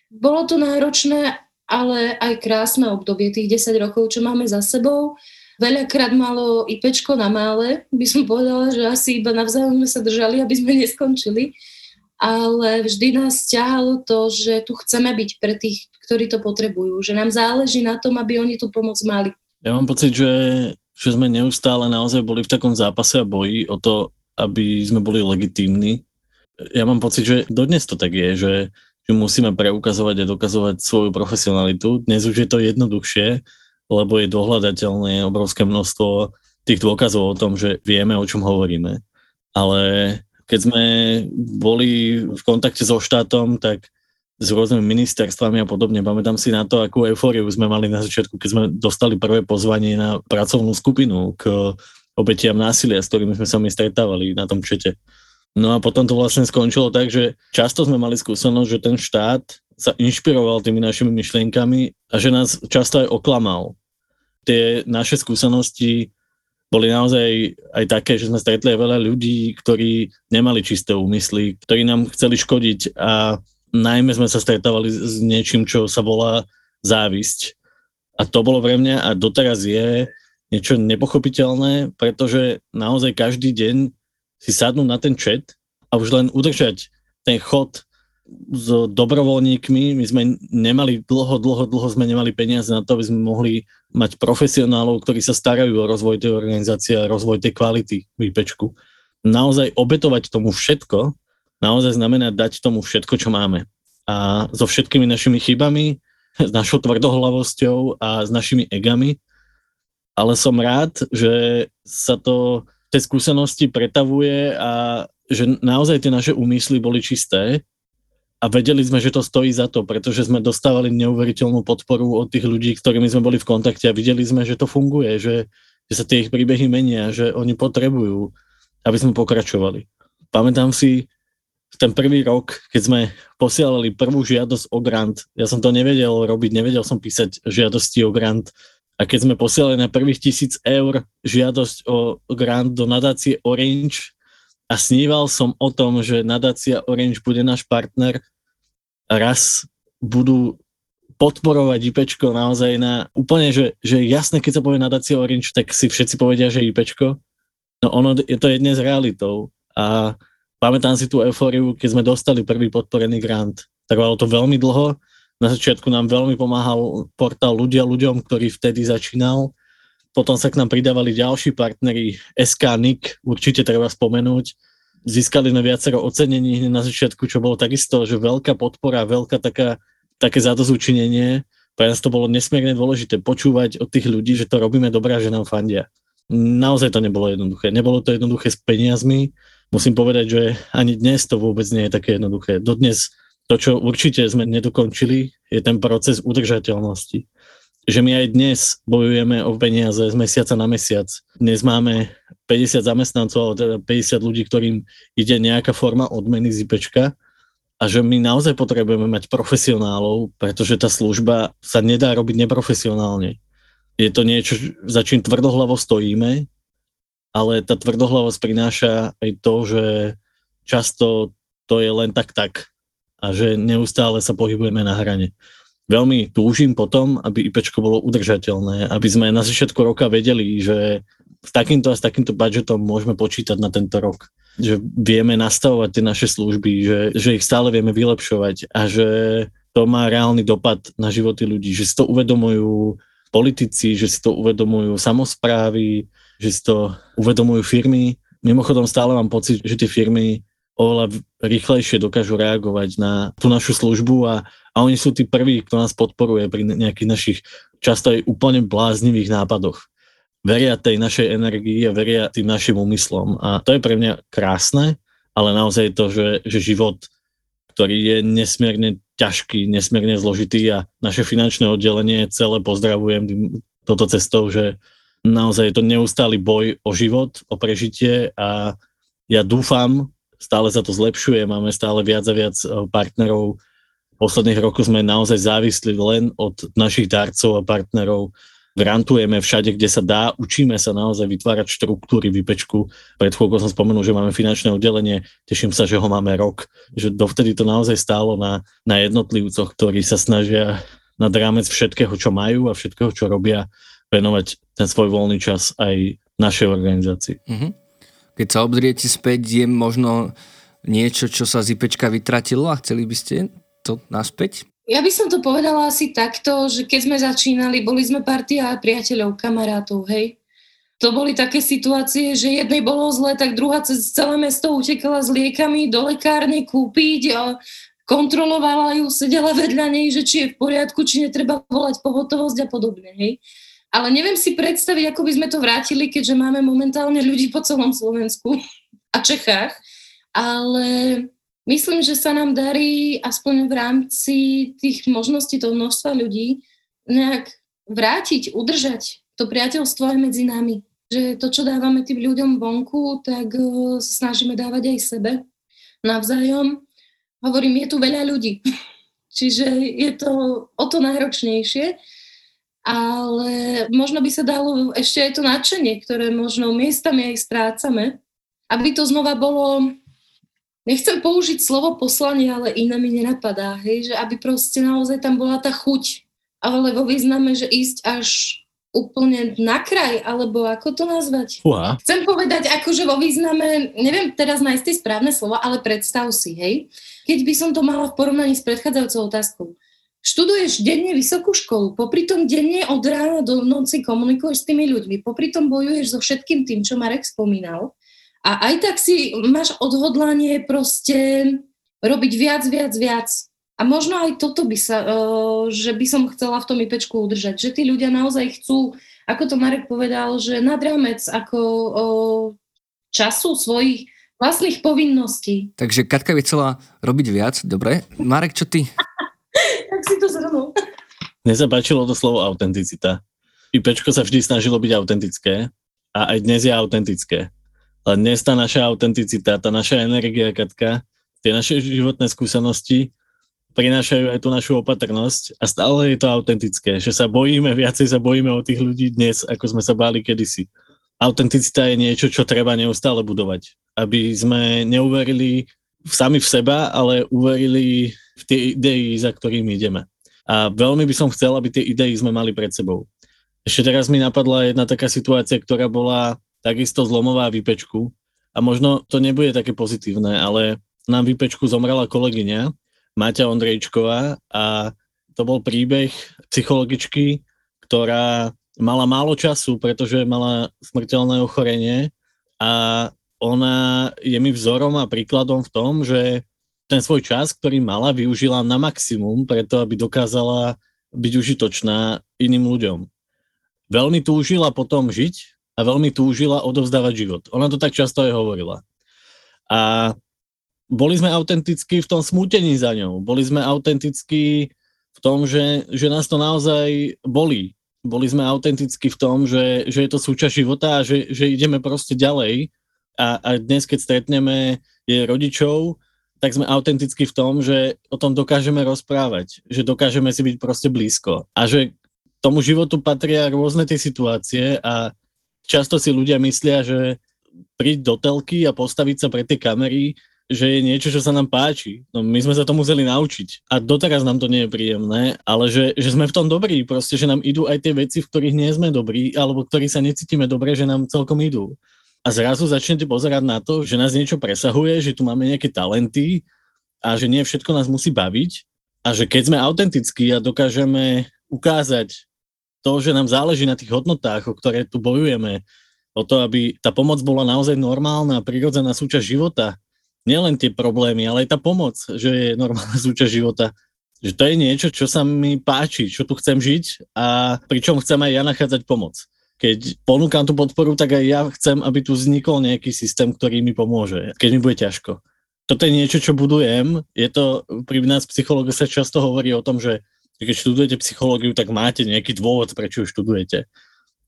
Bolo to náročné ale aj krásne obdobie, tých 10 rokov, čo máme za sebou. Veľakrát malo IPčko na mále, by som povedala, že asi iba navzájom sme sa držali, aby sme neskončili. Ale vždy nás ťahalo to, že tu chceme byť pre tých, ktorí to potrebujú. Že nám záleží na tom, aby oni tú pomoc mali. Ja mám pocit, že, že sme neustále naozaj boli v takom zápase a boji o to, aby sme boli legitímni. Ja mám pocit, že dodnes to tak je, že že musíme preukazovať a dokazovať svoju profesionalitu. Dnes už je to jednoduchšie, lebo je dohľadateľné obrovské množstvo tých dôkazov o tom, že vieme, o čom hovoríme. Ale keď sme boli v kontakte so štátom, tak s rôznymi ministerstvami a podobne. Pamätám si na to, akú eufóriu sme mali na začiatku, keď sme dostali prvé pozvanie na pracovnú skupinu k obetiam násilia, s ktorými sme sa my stretávali na tom čete. No a potom to vlastne skončilo tak, že často sme mali skúsenosť, že ten štát sa inšpiroval tými našimi myšlienkami a že nás často aj oklamal. Tie naše skúsenosti boli naozaj aj také, že sme stretli aj veľa ľudí, ktorí nemali čisté úmysly, ktorí nám chceli škodiť a najmä sme sa stretávali s niečím, čo sa volá závisť. A to bolo pre mňa a doteraz je niečo nepochopiteľné, pretože naozaj každý deň si sadnúť na ten chat a už len udržať ten chod s dobrovoľníkmi. My sme nemali dlho, dlho, dlho sme nemali peniaze na to, aby sme mohli mať profesionálov, ktorí sa starajú o rozvoj tej organizácie a rozvoj tej kvality výpečku. Naozaj obetovať tomu všetko, naozaj znamená dať tomu všetko, čo máme. A so všetkými našimi chybami, s našou tvrdohlavosťou a s našimi egami. Ale som rád, že sa to tej skúsenosti pretavuje a že naozaj tie naše úmysly boli čisté a vedeli sme, že to stojí za to, pretože sme dostávali neuveriteľnú podporu od tých ľudí, ktorými sme boli v kontakte a videli sme, že to funguje, že, že sa tie ich príbehy menia, že oni potrebujú, aby sme pokračovali. Pamätám si ten prvý rok, keď sme posielali prvú žiadosť o grant, ja som to nevedel robiť, nevedel som písať žiadosti o grant a keď sme posielali na prvých tisíc eur žiadosť o grant do nadácie Orange, a sníval som o tom, že nadácia Orange bude náš partner raz budú podporovať IPčko naozaj na úplne, že, že jasné, keď sa povie nadácia Orange, tak si všetci povedia, že IPčko. No ono, je to je dnes realitou a pamätám si tú eufóriu, keď sme dostali prvý podporený grant. Trvalo to veľmi dlho, na začiatku nám veľmi pomáhal portál ľudia ľuďom, ktorý vtedy začínal potom sa k nám pridávali ďalší partneri, SK NIC, určite treba spomenúť. Získali sme viacero ocenení na začiatku, čo bolo takisto, že veľká podpora, veľká taká, také zadozúčinenie. Pre nás to bolo nesmierne dôležité počúvať od tých ľudí, že to robíme dobré že nám fandia. Naozaj to nebolo jednoduché. Nebolo to jednoduché s peniazmi. Musím povedať, že ani dnes to vôbec nie je také jednoduché. Dodnes to, čo určite sme nedokončili, je ten proces udržateľnosti že my aj dnes bojujeme o peniaze z mesiaca na mesiac. Dnes máme 50 zamestnancov, alebo teda 50 ľudí, ktorým ide nejaká forma odmeny z IPčka a že my naozaj potrebujeme mať profesionálov, pretože tá služba sa nedá robiť neprofesionálne. Je to niečo, za čím tvrdohlavo stojíme, ale tá tvrdohlavosť prináša aj to, že často to je len tak tak a že neustále sa pohybujeme na hrane veľmi túžim potom, aby IPčko bolo udržateľné, aby sme na začiatku roka vedeli, že s takýmto a s takýmto budžetom môžeme počítať na tento rok. Že vieme nastavovať tie naše služby, že, že ich stále vieme vylepšovať a že to má reálny dopad na životy ľudí, že si to uvedomujú politici, že si to uvedomujú samozprávy, že si to uvedomujú firmy. Mimochodom stále mám pocit, že tie firmy oveľa rýchlejšie dokážu reagovať na tú našu službu a, a oni sú tí prví, kto nás podporuje pri nejakých našich často aj úplne bláznivých nápadoch. Veria tej našej energii a veria tým našim úmyslom. A to je pre mňa krásne, ale naozaj to, že, že život, ktorý je nesmierne ťažký, nesmierne zložitý a naše finančné oddelenie celé pozdravujem toto cestou, že naozaj je to neustály boj o život, o prežitie a ja dúfam, stále sa to zlepšuje, máme stále viac a viac eh, partnerov. V posledných rokoch sme naozaj závisli len od našich darcov a partnerov. Grantujeme všade, kde sa dá, učíme sa naozaj vytvárať štruktúry výpečku. Pred chvíľkou som spomenul, že máme finančné oddelenie, teším sa, že ho máme rok. Že dovtedy to naozaj stálo na, na jednotlivcoch, ktorí sa snažia nad rámec všetkého, čo majú a všetkého, čo robia, venovať ten svoj voľný čas aj našej organizácii. Mm-hmm keď sa obzriete späť, je možno niečo, čo sa z IPčka vytratilo a chceli by ste to naspäť? Ja by som to povedala asi takto, že keď sme začínali, boli sme partia priateľov, kamarátov, hej. To boli také situácie, že jednej bolo zle, tak druhá cez celé mesto utekala s liekami do lekárne kúpiť kontrolovala ju, sedela vedľa nej, že či je v poriadku, či netreba volať pohotovosť a podobne, hej. Ale neviem si predstaviť, ako by sme to vrátili, keďže máme momentálne ľudí po celom Slovensku a Čechách. Ale myslím, že sa nám darí aspoň v rámci tých možností toho množstva ľudí nejak vrátiť, udržať to priateľstvo aj medzi nami. Že to, čo dávame tým ľuďom vonku, tak snažíme dávať aj sebe navzájom. Hovorím, je tu veľa ľudí. Čiže je to o to náročnejšie ale možno by sa dalo ešte aj to nadšenie, ktoré možno miestami aj strácame, aby to znova bolo, nechcem použiť slovo poslanie, ale iné mi nenapadá, hej, že aby proste naozaj tam bola tá chuť, ale vo význame, že ísť až úplne na kraj, alebo ako to nazvať? Uha. Chcem povedať akože vo význame, neviem teraz nájsť tie správne slova, ale predstav si, hej, keď by som to mala v porovnaní s predchádzajúcou otázkou. Študuješ denne vysokú školu, popri tom denne od rána do noci komunikuješ s tými ľuďmi, popri tom bojuješ so všetkým tým, čo Marek spomínal a aj tak si máš odhodlanie proste robiť viac, viac, viac. A možno aj toto by sa, uh, že by som chcela v tom IPčku udržať, že tí ľudia naozaj chcú, ako to Marek povedal, že nad rámec ako uh, času svojich vlastných povinností. Takže Katka by chcela robiť viac, dobre. Marek, čo ty? Si to zhrnul. Nezapáčilo to slovo autenticita. IPčko sa vždy snažilo byť autentické a aj dnes je autentické. Ale dnes tá naša autenticita, tá naša energia, Katka, tie naše životné skúsenosti prinášajú aj tú našu opatrnosť a stále je to autentické, že sa bojíme, viacej sa bojíme o tých ľudí dnes, ako sme sa báli kedysi. Autenticita je niečo, čo treba neustále budovať, aby sme neuverili sami v seba, ale uverili v tie idei, za ktorými ideme. A veľmi by som chcel, aby tie idei sme mali pred sebou. Ešte teraz mi napadla jedna taká situácia, ktorá bola takisto zlomová výpečku a možno to nebude také pozitívne, ale nám výpečku zomrela kolegyňa, Maťa Ondrejčková a to bol príbeh psychologičky, ktorá mala málo času, pretože mala smrteľné ochorenie a ona je mi vzorom a príkladom v tom, že ten svoj čas, ktorý mala, využila na maximum preto, aby dokázala byť užitočná iným ľuďom. Veľmi túžila potom žiť a veľmi túžila odovzdávať život. Ona to tak často aj hovorila. A boli sme autentickí v tom smútení za ňou. Boli sme autentickí v tom, že, že nás to naozaj bolí. Boli sme autentickí v tom, že, že je to súčasť života a že, že ideme proste ďalej. A, a dnes, keď stretneme jej rodičov, tak sme autentickí v tom, že o tom dokážeme rozprávať, že dokážeme si byť proste blízko a že tomu životu patria rôzne tie situácie a často si ľudia myslia, že prísť do telky a postaviť sa pre tie kamery že je niečo, čo sa nám páči. No my sme sa to museli naučiť. A doteraz nám to nie je príjemné, ale že, že sme v tom dobrí, proste, že nám idú aj tie veci, v ktorých nie sme dobrí, alebo ktorí sa necítime dobre, že nám celkom idú. A zrazu začnete pozerať na to, že nás niečo presahuje, že tu máme nejaké talenty a že nie všetko nás musí baviť a že keď sme autentickí a dokážeme ukázať to, že nám záleží na tých hodnotách, o ktoré tu bojujeme, o to, aby tá pomoc bola naozaj normálna, prirodzená súčasť života, nielen tie problémy, ale aj tá pomoc, že je normálna súčasť života. Že to je niečo, čo sa mi páči, čo tu chcem žiť a pričom chcem aj ja nachádzať pomoc. Keď ponúkam tú podporu, tak aj ja chcem, aby tu vznikol nejaký systém, ktorý mi pomôže, keď mi bude ťažko. Toto je niečo, čo budujem. Je to, pri nás psychológu sa často hovorí o tom, že keď študujete psychológiu, tak máte nejaký dôvod, prečo ju študujete.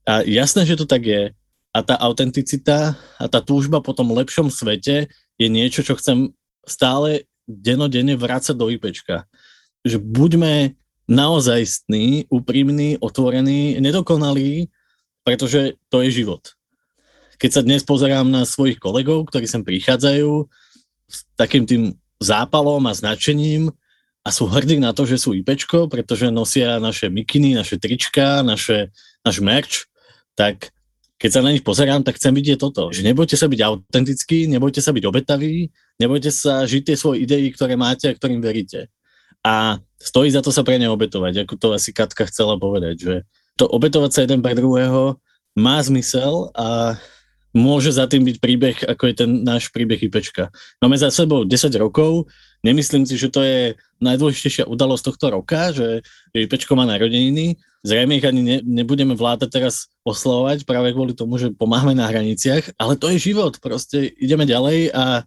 A jasné, že to tak je. A tá autenticita a tá túžba po tom lepšom svete je niečo, čo chcem stále denodenne vrácať do IPčka. Že buďme naozajstní, úprimní, otvorení, nedokonalí, pretože to je život. Keď sa dnes pozerám na svojich kolegov, ktorí sem prichádzajú s takým tým zápalom a značením a sú hrdí na to, že sú IPčko, pretože nosia naše mikiny, naše trička, naše, náš merch, tak keď sa na nich pozerám, tak chcem vidieť toto, že nebojte sa byť autentickí, nebojte sa byť obetaví, nebojte sa žiť tie svoje idei, ktoré máte a ktorým veríte. A stojí za to sa pre ne obetovať, ako to asi Katka chcela povedať, že to obetovať sa jeden pre druhého má zmysel a môže za tým byť príbeh, ako je ten náš príbeh IPčka. Máme za sebou 10 rokov, nemyslím si, že to je najdôležitejšia udalosť tohto roka, že IPčko má narodeniny, Zrejme ich ani ne, nebudeme vládať teraz oslovať práve kvôli tomu, že pomáhame na hraniciach, ale to je život, proste ideme ďalej a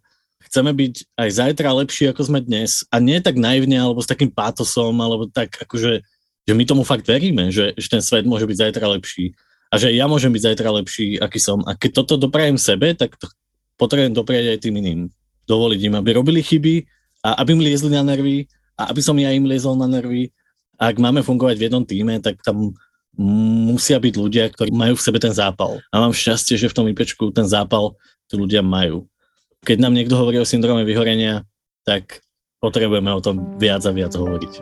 chceme byť aj zajtra lepší, ako sme dnes. A nie tak naivne, alebo s takým pátosom, alebo tak akože, že my tomu fakt veríme, že, že ten svet môže byť zajtra lepší. A že ja môžem byť zajtra lepší, aký som. A keď toto doprajem sebe, tak to potrebujem dopriať aj tým iným. Dovoliť im, aby robili chyby a aby mi liezli na nervy a aby som ja im liezol na nervy ak máme fungovať v jednom týme, tak tam musia byť ľudia, ktorí majú v sebe ten zápal. A mám šťastie, že v tom IPčku ten zápal tí ľudia majú. Keď nám niekto hovorí o syndróme vyhorenia, tak potrebujeme o tom viac a viac hovoriť.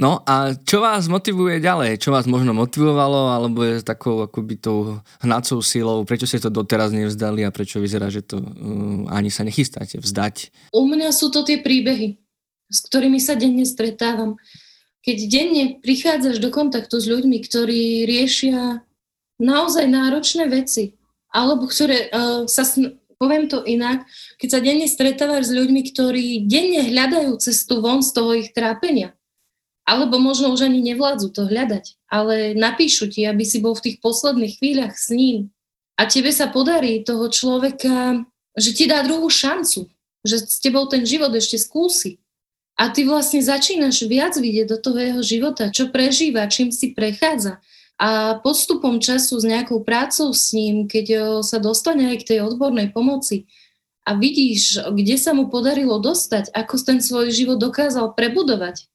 No a čo vás motivuje ďalej? Čo vás možno motivovalo, alebo je takou akoby tou hnacou silou? Prečo ste to doteraz nevzdali a prečo vyzerá, že to uh, ani sa nechystáte vzdať? U mňa sú to tie príbehy, s ktorými sa denne stretávam. Keď denne prichádzaš do kontaktu s ľuďmi, ktorí riešia naozaj náročné veci, alebo ktoré uh, sa, sn- poviem to inak, keď sa denne stretávaš s ľuďmi, ktorí denne hľadajú cestu von z toho ich trápenia, alebo možno už ani nevládzu to hľadať, ale napíšu ti, aby si bol v tých posledných chvíľach s ním. A tebe sa podarí toho človeka, že ti dá druhú šancu, že s tebou ten život ešte skúsi. A ty vlastne začínaš viac vidieť do toho jeho života, čo prežíva, čím si prechádza. A postupom času s nejakou prácou s ním, keď sa dostane aj k tej odbornej pomoci a vidíš, kde sa mu podarilo dostať, ako ten svoj život dokázal prebudovať,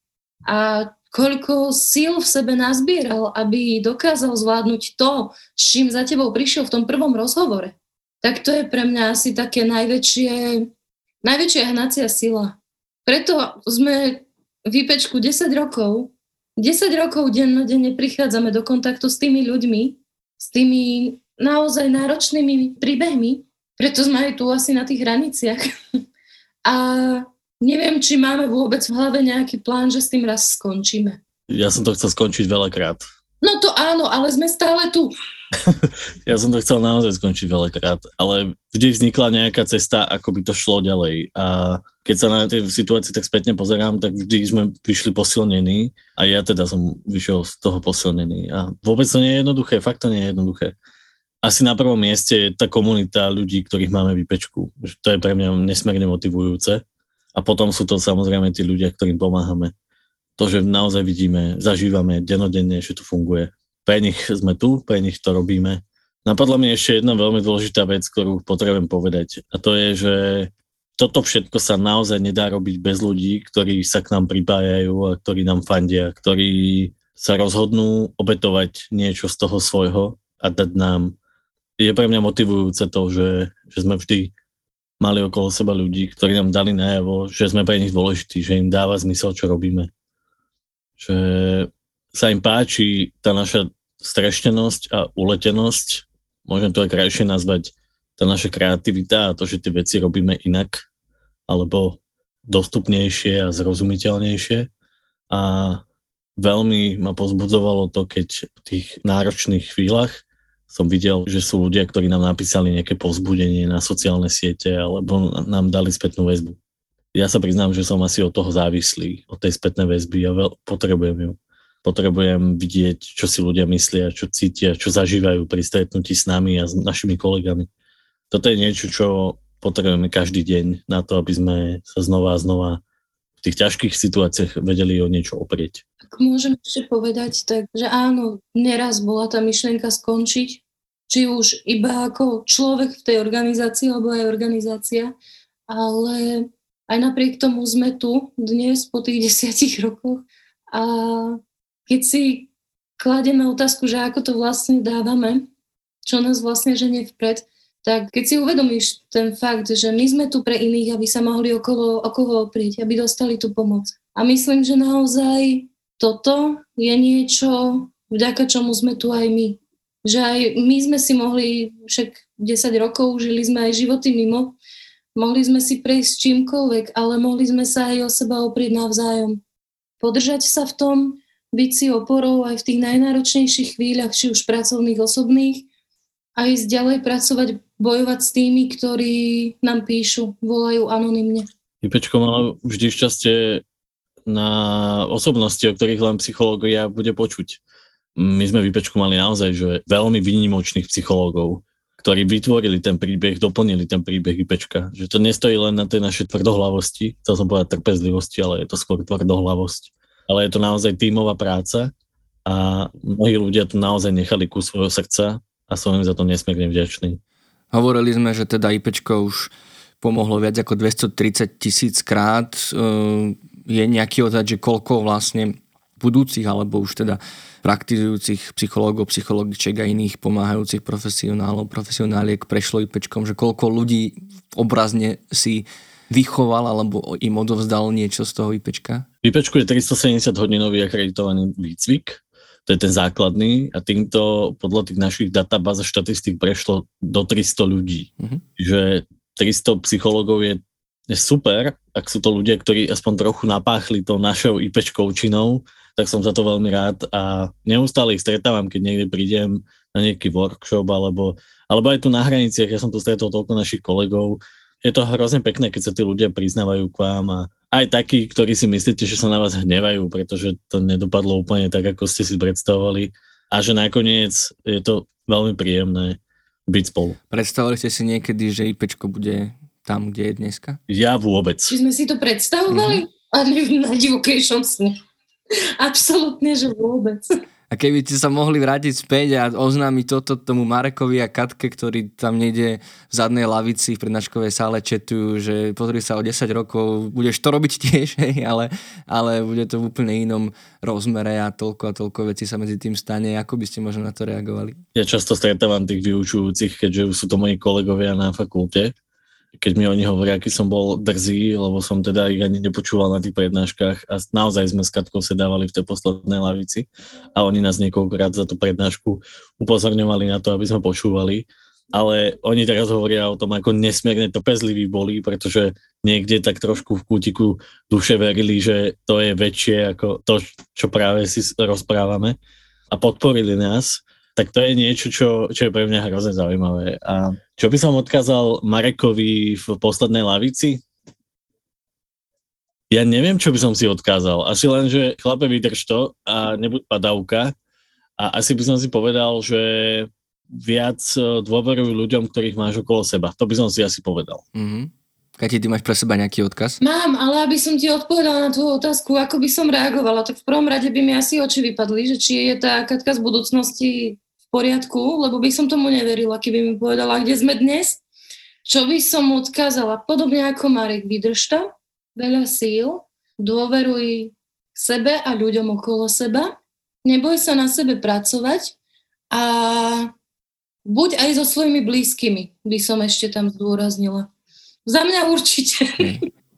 a koľko síl v sebe nazbieral, aby dokázal zvládnuť to, s čím za tebou prišiel v tom prvom rozhovore. Tak to je pre mňa asi také najväčšie, najväčšia hnacia sila. Preto sme v IPčku 10 rokov, 10 rokov dennodenne prichádzame do kontaktu s tými ľuďmi, s tými naozaj náročnými príbehmi, preto sme aj tu asi na tých hraniciach. A Neviem, či máme vôbec v hlave nejaký plán, že s tým raz skončíme. Ja som to chcel skončiť veľakrát. No to áno, ale sme stále tu. ja som to chcel naozaj skončiť veľakrát, ale vždy vznikla nejaká cesta, ako by to šlo ďalej. A keď sa na tie situácie tak spätne pozerám, tak vždy sme vyšli posilnení a ja teda som vyšiel z toho posilnený. A vôbec to nie je jednoduché, fakt to nie je jednoduché. Asi na prvom mieste je tá komunita ľudí, ktorých máme vypečku. To je pre mňa nesmierne motivujúce a potom sú to samozrejme tí ľudia, ktorým pomáhame. To, že naozaj vidíme, zažívame denodenne, že to funguje. Pre nich sme tu, pre nich to robíme. Napadla mi ešte jedna veľmi dôležitá vec, ktorú potrebujem povedať. A to je, že toto všetko sa naozaj nedá robiť bez ľudí, ktorí sa k nám pripájajú a ktorí nám fandia, ktorí sa rozhodnú obetovať niečo z toho svojho a dať nám. Je pre mňa motivujúce to, že, že sme vždy mali okolo seba ľudí, ktorí nám dali najavo, že sme pre nich dôležití, že im dáva zmysel, čo robíme. Že sa im páči tá naša streštenosť a uletenosť, môžem to aj krajšie nazvať, tá naša kreativita a to, že tie veci robíme inak, alebo dostupnejšie a zrozumiteľnejšie. A veľmi ma pozbudzovalo to, keď v tých náročných chvíľach som videl, že sú ľudia, ktorí nám napísali nejaké pozbudenie na sociálne siete alebo nám dali spätnú väzbu. Ja sa priznám, že som asi od toho závislý, od tej spätnej väzby a veľ, potrebujem ju. Potrebujem vidieť, čo si ľudia myslia, čo cítia, čo zažívajú pri stretnutí s nami a s našimi kolegami. Toto je niečo, čo potrebujeme každý deň na to, aby sme sa znova a znova tých ťažkých situáciách vedeli o niečo oprieť. Ak môžem ešte povedať, tak, že áno, neraz bola tá myšlienka skončiť, či už iba ako človek v tej organizácii, alebo aj organizácia, ale aj napriek tomu sme tu dnes po tých desiatich rokoch a keď si kladieme otázku, že ako to vlastne dávame, čo nás vlastne ženie vpred, tak keď si uvedomíš ten fakt, že my sme tu pre iných, aby sa mohli okolo, okolo oprieť, aby dostali tú pomoc. A myslím, že naozaj toto je niečo, vďaka čomu sme tu aj my. Že aj my sme si mohli, však 10 rokov žili sme aj životy mimo, mohli sme si prejsť čímkoľvek, ale mohli sme sa aj o seba oprieť navzájom. Podržať sa v tom, byť si oporou aj v tých najnáročnejších chvíľach, či už pracovných, osobných, a ísť ďalej pracovať, bojovať s tými, ktorí nám píšu, volajú anonymne. Ipečko mala vždy šťastie na osobnosti, o ktorých len psychológia bude počuť. My sme v IPčku mali naozaj že veľmi výnimočných psychológov, ktorí vytvorili ten príbeh, doplnili ten príbeh IPčka. Že to nestojí len na tej našej tvrdohlavosti, chcel som povedať trpezlivosti, ale je to skôr tvrdohlavosť. Ale je to naozaj tímová práca a mnohí ľudia tu naozaj nechali kus svojho srdca a som im za to nesmierne vďačný. Hovorili sme, že teda IPčko už pomohlo viac ako 230 tisíc krát. Ehm, je nejaký odhad, že koľko vlastne budúcich alebo už teda praktizujúcich psychológov, psychologiček a iných pomáhajúcich profesionálov, profesionáliek prešlo IPčkom, že koľko ľudí obrazne si vychoval alebo im odovzdal niečo z toho IPčka? IPčku je 370 hodinový akreditovaný výcvik, to je ten základný a týmto podľa tých našich databáz a štatistík prešlo do 300 ľudí. Uh-huh. Že 300 psychológov je, je super, ak sú to ľudia, ktorí aspoň trochu napáchli tou našou IPčkou činou, tak som za to veľmi rád a neustále ich stretávam, keď niekde prídem na nejaký workshop alebo, alebo aj tu na hraniciach, ja som tu stretol toľko našich kolegov, je to hrozne pekné, keď sa tí ľudia priznávajú k vám a aj takí, ktorí si myslíte, že sa na vás hnevajú, pretože to nedopadlo úplne tak, ako ste si predstavovali a že nakoniec je to veľmi príjemné byť spolu. Predstavili ste si niekedy, že IPčko bude tam, kde je dneska? Ja vôbec. Či sme si to predstavovali? Mm-hmm. A na divokejšom sne. Absolútne, že vôbec. A keby ste sa mohli vrátiť späť a oznámiť toto tomu Marekovi a Katke, ktorý tam nejde v zadnej lavici v prednáškovej sále četujú, že pozri sa o 10 rokov, budeš to robiť tiež, ale, ale bude to v úplne inom rozmere a toľko a toľko vecí sa medzi tým stane. Ako by ste možno na to reagovali? Ja často stretávam tých vyučujúcich, keďže sú to moji kolegovia na fakulte keď mi oni hovoria, aký som bol drzý, lebo som teda ich ani nepočúval na tých prednáškach a naozaj sme s Katkou sedávali v tej poslednej lavici a oni nás niekoľkokrát za tú prednášku upozorňovali na to, aby sme počúvali. Ale oni teraz hovoria o tom, ako nesmierne trpezliví boli, pretože niekde tak trošku v kútiku duše verili, že to je väčšie ako to, čo práve si rozprávame a podporili nás tak to je niečo, čo, čo je pre mňa hrozne zaujímavé. A čo by som odkázal Marekovi v poslednej lavici? Ja neviem, čo by som si odkázal. Asi len, že chlape vydrž to a nebuď padavka. A asi by som si povedal, že viac e, dôverujú ľuďom, ktorých máš okolo seba. To by som si asi povedal. Mm-hmm. Kati, ty máš pre seba nejaký odkaz? Mám, ale aby som ti odpovedala na tvoju otázku, ako by som reagovala, tak v prvom rade by mi asi oči vypadli, že či je tá Katka z budúcnosti poriadku, lebo by som tomu neverila, keby mi povedala, kde sme dnes. Čo by som odkázala? Podobne ako Marek, vydrž to, veľa síl, dôveruj sebe a ľuďom okolo seba, neboj sa na sebe pracovať a buď aj so svojimi blízkymi, by som ešte tam zdôraznila. Za mňa určite.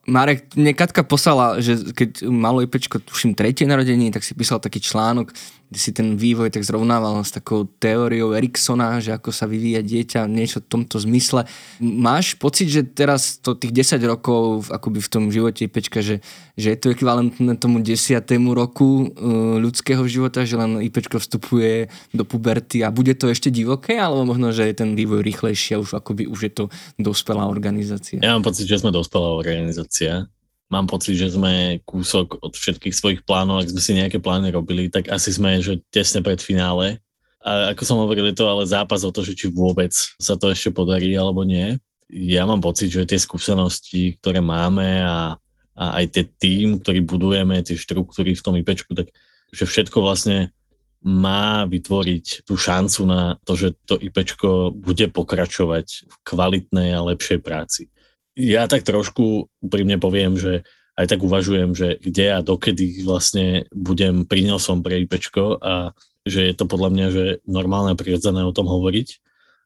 Marek, mne Katka poslala, že keď malo IPčko, tuším, tretie narodenie, tak si písal taký článok, kde si ten vývoj tak zrovnával s takou teóriou Eriksona, že ako sa vyvíja dieťa, niečo v tomto zmysle. Máš pocit, že teraz to tých 10 rokov akoby v tom živote IPčka, že, že je to ekvivalentné tomu 10. roku uh, ľudského života, že len IPčko vstupuje do puberty a bude to ešte divoké, alebo možno, že je ten vývoj rýchlejší a už akoby už je to dospelá organizácia? Ja mám pocit, že sme dospelá organizácia mám pocit, že sme kúsok od všetkých svojich plánov, ak sme si nejaké plány robili, tak asi sme, že tesne pred finále. A ako som hovoril, je to ale zápas o to, že či vôbec sa to ešte podarí alebo nie. Ja mám pocit, že tie skúsenosti, ktoré máme a, a aj tie tým, ktorý budujeme, tie štruktúry v tom IPčku, tak že všetko vlastne má vytvoriť tú šancu na to, že to IPčko bude pokračovať v kvalitnej a lepšej práci ja tak trošku úprimne poviem, že aj tak uvažujem, že kde a dokedy vlastne budem prínosom pre IPčko a že je to podľa mňa že normálne prirodzené o tom hovoriť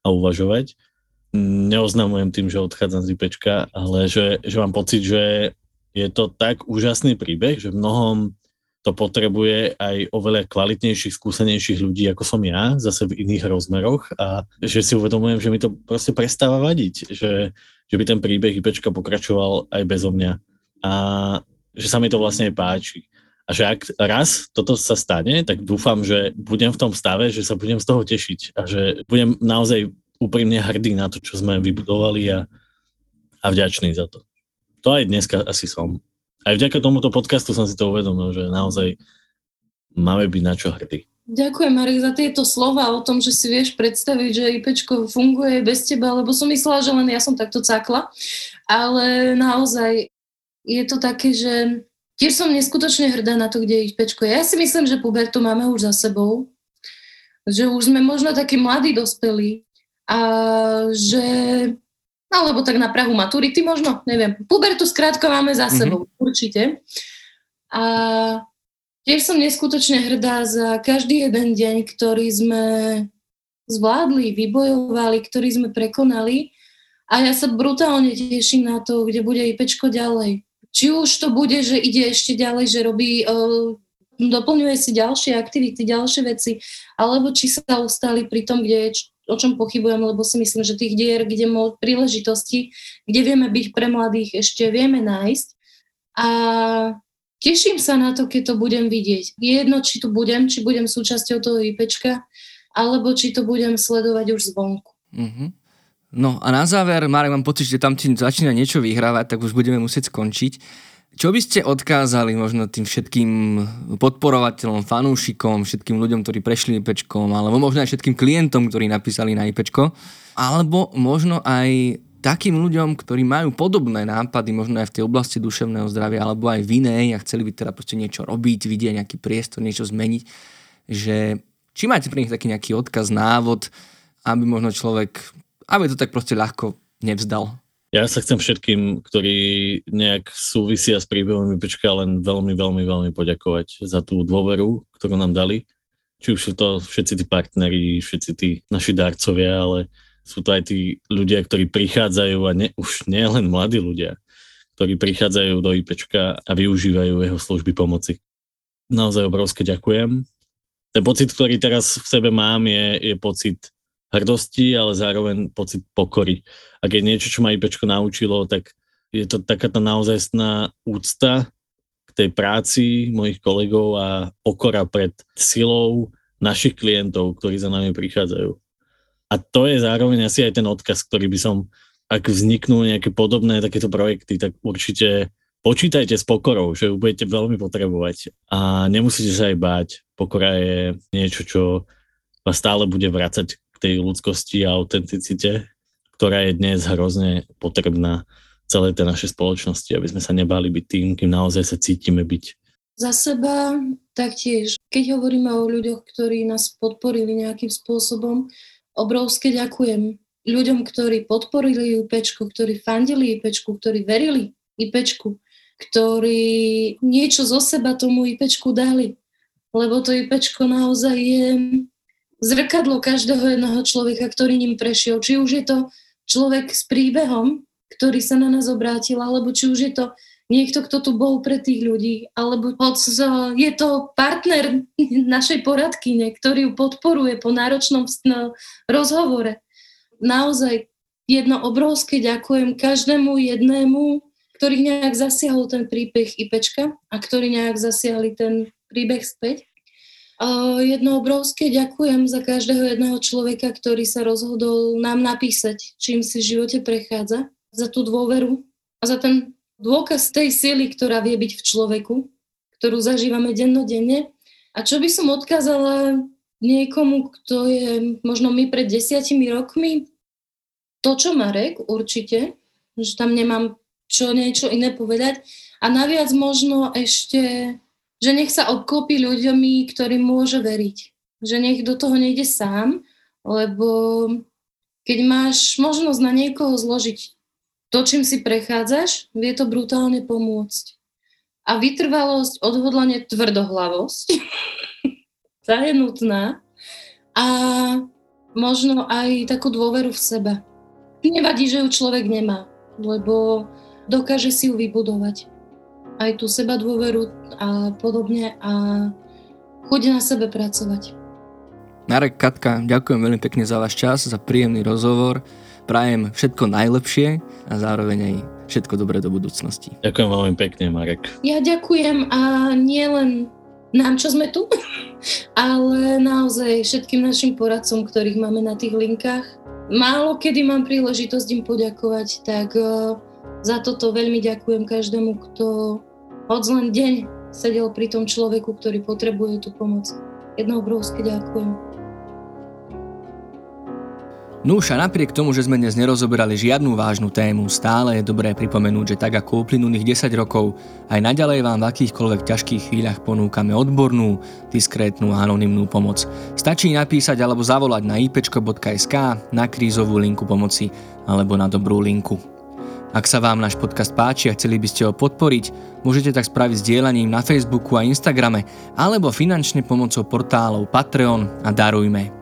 a uvažovať. Neoznamujem tým, že odchádzam z IPčka, ale že, že mám pocit, že je to tak úžasný príbeh, že mnohom to potrebuje aj oveľa kvalitnejších, skúsenejších ľudí, ako som ja, zase v iných rozmeroch a že si uvedomujem, že mi to proste prestáva vadiť, že, že by ten príbeh IPčka pokračoval aj bezo mňa a že sa mi to vlastne páči. A že ak raz toto sa stane, tak dúfam, že budem v tom stave, že sa budem z toho tešiť a že budem naozaj úprimne hrdý na to, čo sme vybudovali a, a vďačný za to. To aj dneska asi som aj vďaka tomuto podcastu som si to uvedomil, že naozaj máme byť na čo hrdí. Ďakujem, Marek, za tieto slova o tom, že si vieš predstaviť, že IPčko funguje bez teba, lebo som myslela, že len ja som takto cakla. Ale naozaj je to také, že tiež som neskutočne hrdá na to, kde IPčko je. Ja si myslím, že pubertu máme už za sebou, že už sme možno takí mladí dospelí a že alebo tak na Prahu maturity možno, neviem. Pubertu skrátka máme za mhm. sebou, mm-hmm. určite. A tiež som neskutočne hrdá za každý jeden deň, ktorý sme zvládli, vybojovali, ktorý sme prekonali A ja sa brutálne teším na to, kde bude IPčko ďalej. Či už to bude, že ide ešte ďalej, že robí, uh, doplňuje si ďalšie aktivity, ďalšie veci, alebo či sa ostali pri tom, kde o čom pochybujem, lebo si myslím, že tých dier, kde môj príležitosti, kde vieme byť pre mladých, ešte vieme nájsť. A teším sa na to, keď to budem vidieť. Jedno, či tu budem, či budem súčasťou toho IPčka, alebo či to budem sledovať už zvonku. Mm-hmm. No a na záver, Marek, mám pocit, že tam ti začína niečo vyhrávať, tak už budeme musieť skončiť. Čo by ste odkázali možno tým všetkým podporovateľom, fanúšikom, všetkým ľuďom, ktorí prešli IPčkom, alebo možno aj všetkým klientom, ktorí napísali na IPčko, alebo možno aj takým ľuďom, ktorí majú podobné nápady, možno aj v tej oblasti duševného zdravia, alebo aj v inej a chceli by teda proste niečo robiť, vidieť nejaký priestor, niečo zmeniť, že či máte pre nich taký nejaký odkaz, návod, aby možno človek aby to tak proste ľahko nevzdal. Ja sa chcem všetkým, ktorí nejak súvisia s príbehom IPčka, len veľmi, veľmi, veľmi poďakovať za tú dôveru, ktorú nám dali. Či už sú to všetci tí partneri, všetci tí naši darcovia, ale sú to aj tí ľudia, ktorí prichádzajú a ne, už nie len mladí ľudia, ktorí prichádzajú do IPčka a využívajú jeho služby pomoci. Naozaj obrovské ďakujem. Ten pocit, ktorý teraz v sebe mám, je, je pocit hrdosti, ale zároveň pocit pokory. Ak je niečo, čo ma IPčko naučilo, tak je to taká tá naozajstná úcta k tej práci mojich kolegov a pokora pred silou našich klientov, ktorí za nami prichádzajú. A to je zároveň asi aj ten odkaz, ktorý by som, ak vzniknú nejaké podobné takéto projekty, tak určite počítajte s pokorou, že ju budete veľmi potrebovať a nemusíte sa aj báť. Pokora je niečo, čo vás stále bude vrácať tej ľudskosti a autenticite, ktorá je dnes hrozne potrebná celej tej našej spoločnosti, aby sme sa nebali byť tým, kým naozaj sa cítime byť. Za seba taktiež, keď hovoríme o ľuďoch, ktorí nás podporili nejakým spôsobom, obrovské ďakujem ľuďom, ktorí podporili IPčku, ktorí fandili IPčku, ktorí verili IPčku, ktorí niečo zo seba tomu IPčku dali. Lebo to IPčko naozaj je zrkadlo každého jedného človeka, ktorý ním prešiel. Či už je to človek s príbehom, ktorý sa na nás obrátil, alebo či už je to niekto, kto tu bol pre tých ľudí, alebo je to partner našej poradkyne, ktorý ju podporuje po náročnom rozhovore. Naozaj jedno obrovské ďakujem každému jednému, ktorý nejak zasiahol ten príbeh IPčka a ktorý nejak zasiahli ten príbeh späť. Jedno obrovské ďakujem za každého jedného človeka, ktorý sa rozhodol nám napísať, čím si v živote prechádza, za tú dôveru a za ten dôkaz tej sily, ktorá vie byť v človeku, ktorú zažívame dennodenne. A čo by som odkázala niekomu, kto je možno my pred desiatimi rokmi, to, čo Marek, určite, že tam nemám čo niečo iné povedať. A naviac možno ešte že nech sa obklopí ľuďmi, ktorým môže veriť. Že nech do toho nejde sám, lebo keď máš možnosť na niekoho zložiť to, čím si prechádzaš, vie to brutálne pomôcť. A vytrvalosť, odhodlanie, tvrdohlavosť, tá je nutná. A možno aj takú dôveru v sebe. Nevadí, že ju človek nemá, lebo dokáže si ju vybudovať aj tú seba dôveru a podobne a chuť na sebe pracovať. Marek, Katka, ďakujem veľmi pekne za váš čas, za príjemný rozhovor. Prajem všetko najlepšie a zároveň aj všetko dobré do budúcnosti. Ďakujem veľmi pekne, Marek. Ja ďakujem a nie len nám, čo sme tu, ale naozaj všetkým našim poradcom, ktorých máme na tých linkách. Málo kedy mám príležitosť im poďakovať, tak uh, za toto veľmi ďakujem každému, kto hoď len deň sedel pri tom človeku, ktorý potrebuje tú pomoc. Jedno obrovské ďakujem. Núša, napriek tomu, že sme dnes nerozoberali žiadnu vážnu tému, stále je dobré pripomenúť, že tak ako uplynulých 10 rokov, aj naďalej vám v akýchkoľvek ťažkých chvíľach ponúkame odbornú, diskrétnu a anonymnú pomoc. Stačí napísať alebo zavolať na ipčko.sk, na krízovú linku pomoci alebo na dobrú linku. Ak sa vám náš podcast páči a chceli by ste ho podporiť, môžete tak spraviť sdielaním na Facebooku a Instagrame alebo finančne pomocou portálov Patreon a Darujme.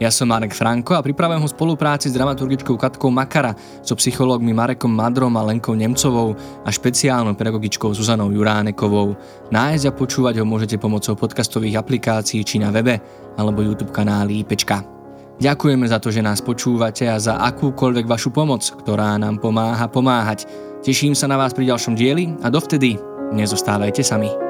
Ja som Marek Franko a pripravujem ho spolupráci s dramaturgičkou Katkou Makara, so psychológmi Marekom Madrom a Lenkou Nemcovou a špeciálnou pedagogičkou Zuzanou Juránekovou. Nájsť a počúvať ho môžete pomocou podcastových aplikácií či na webe alebo YouTube kanáli IPčka. Ďakujeme za to, že nás počúvate a za akúkoľvek vašu pomoc, ktorá nám pomáha pomáhať. Teším sa na vás pri ďalšom dieli a dovtedy nezostávajte sami.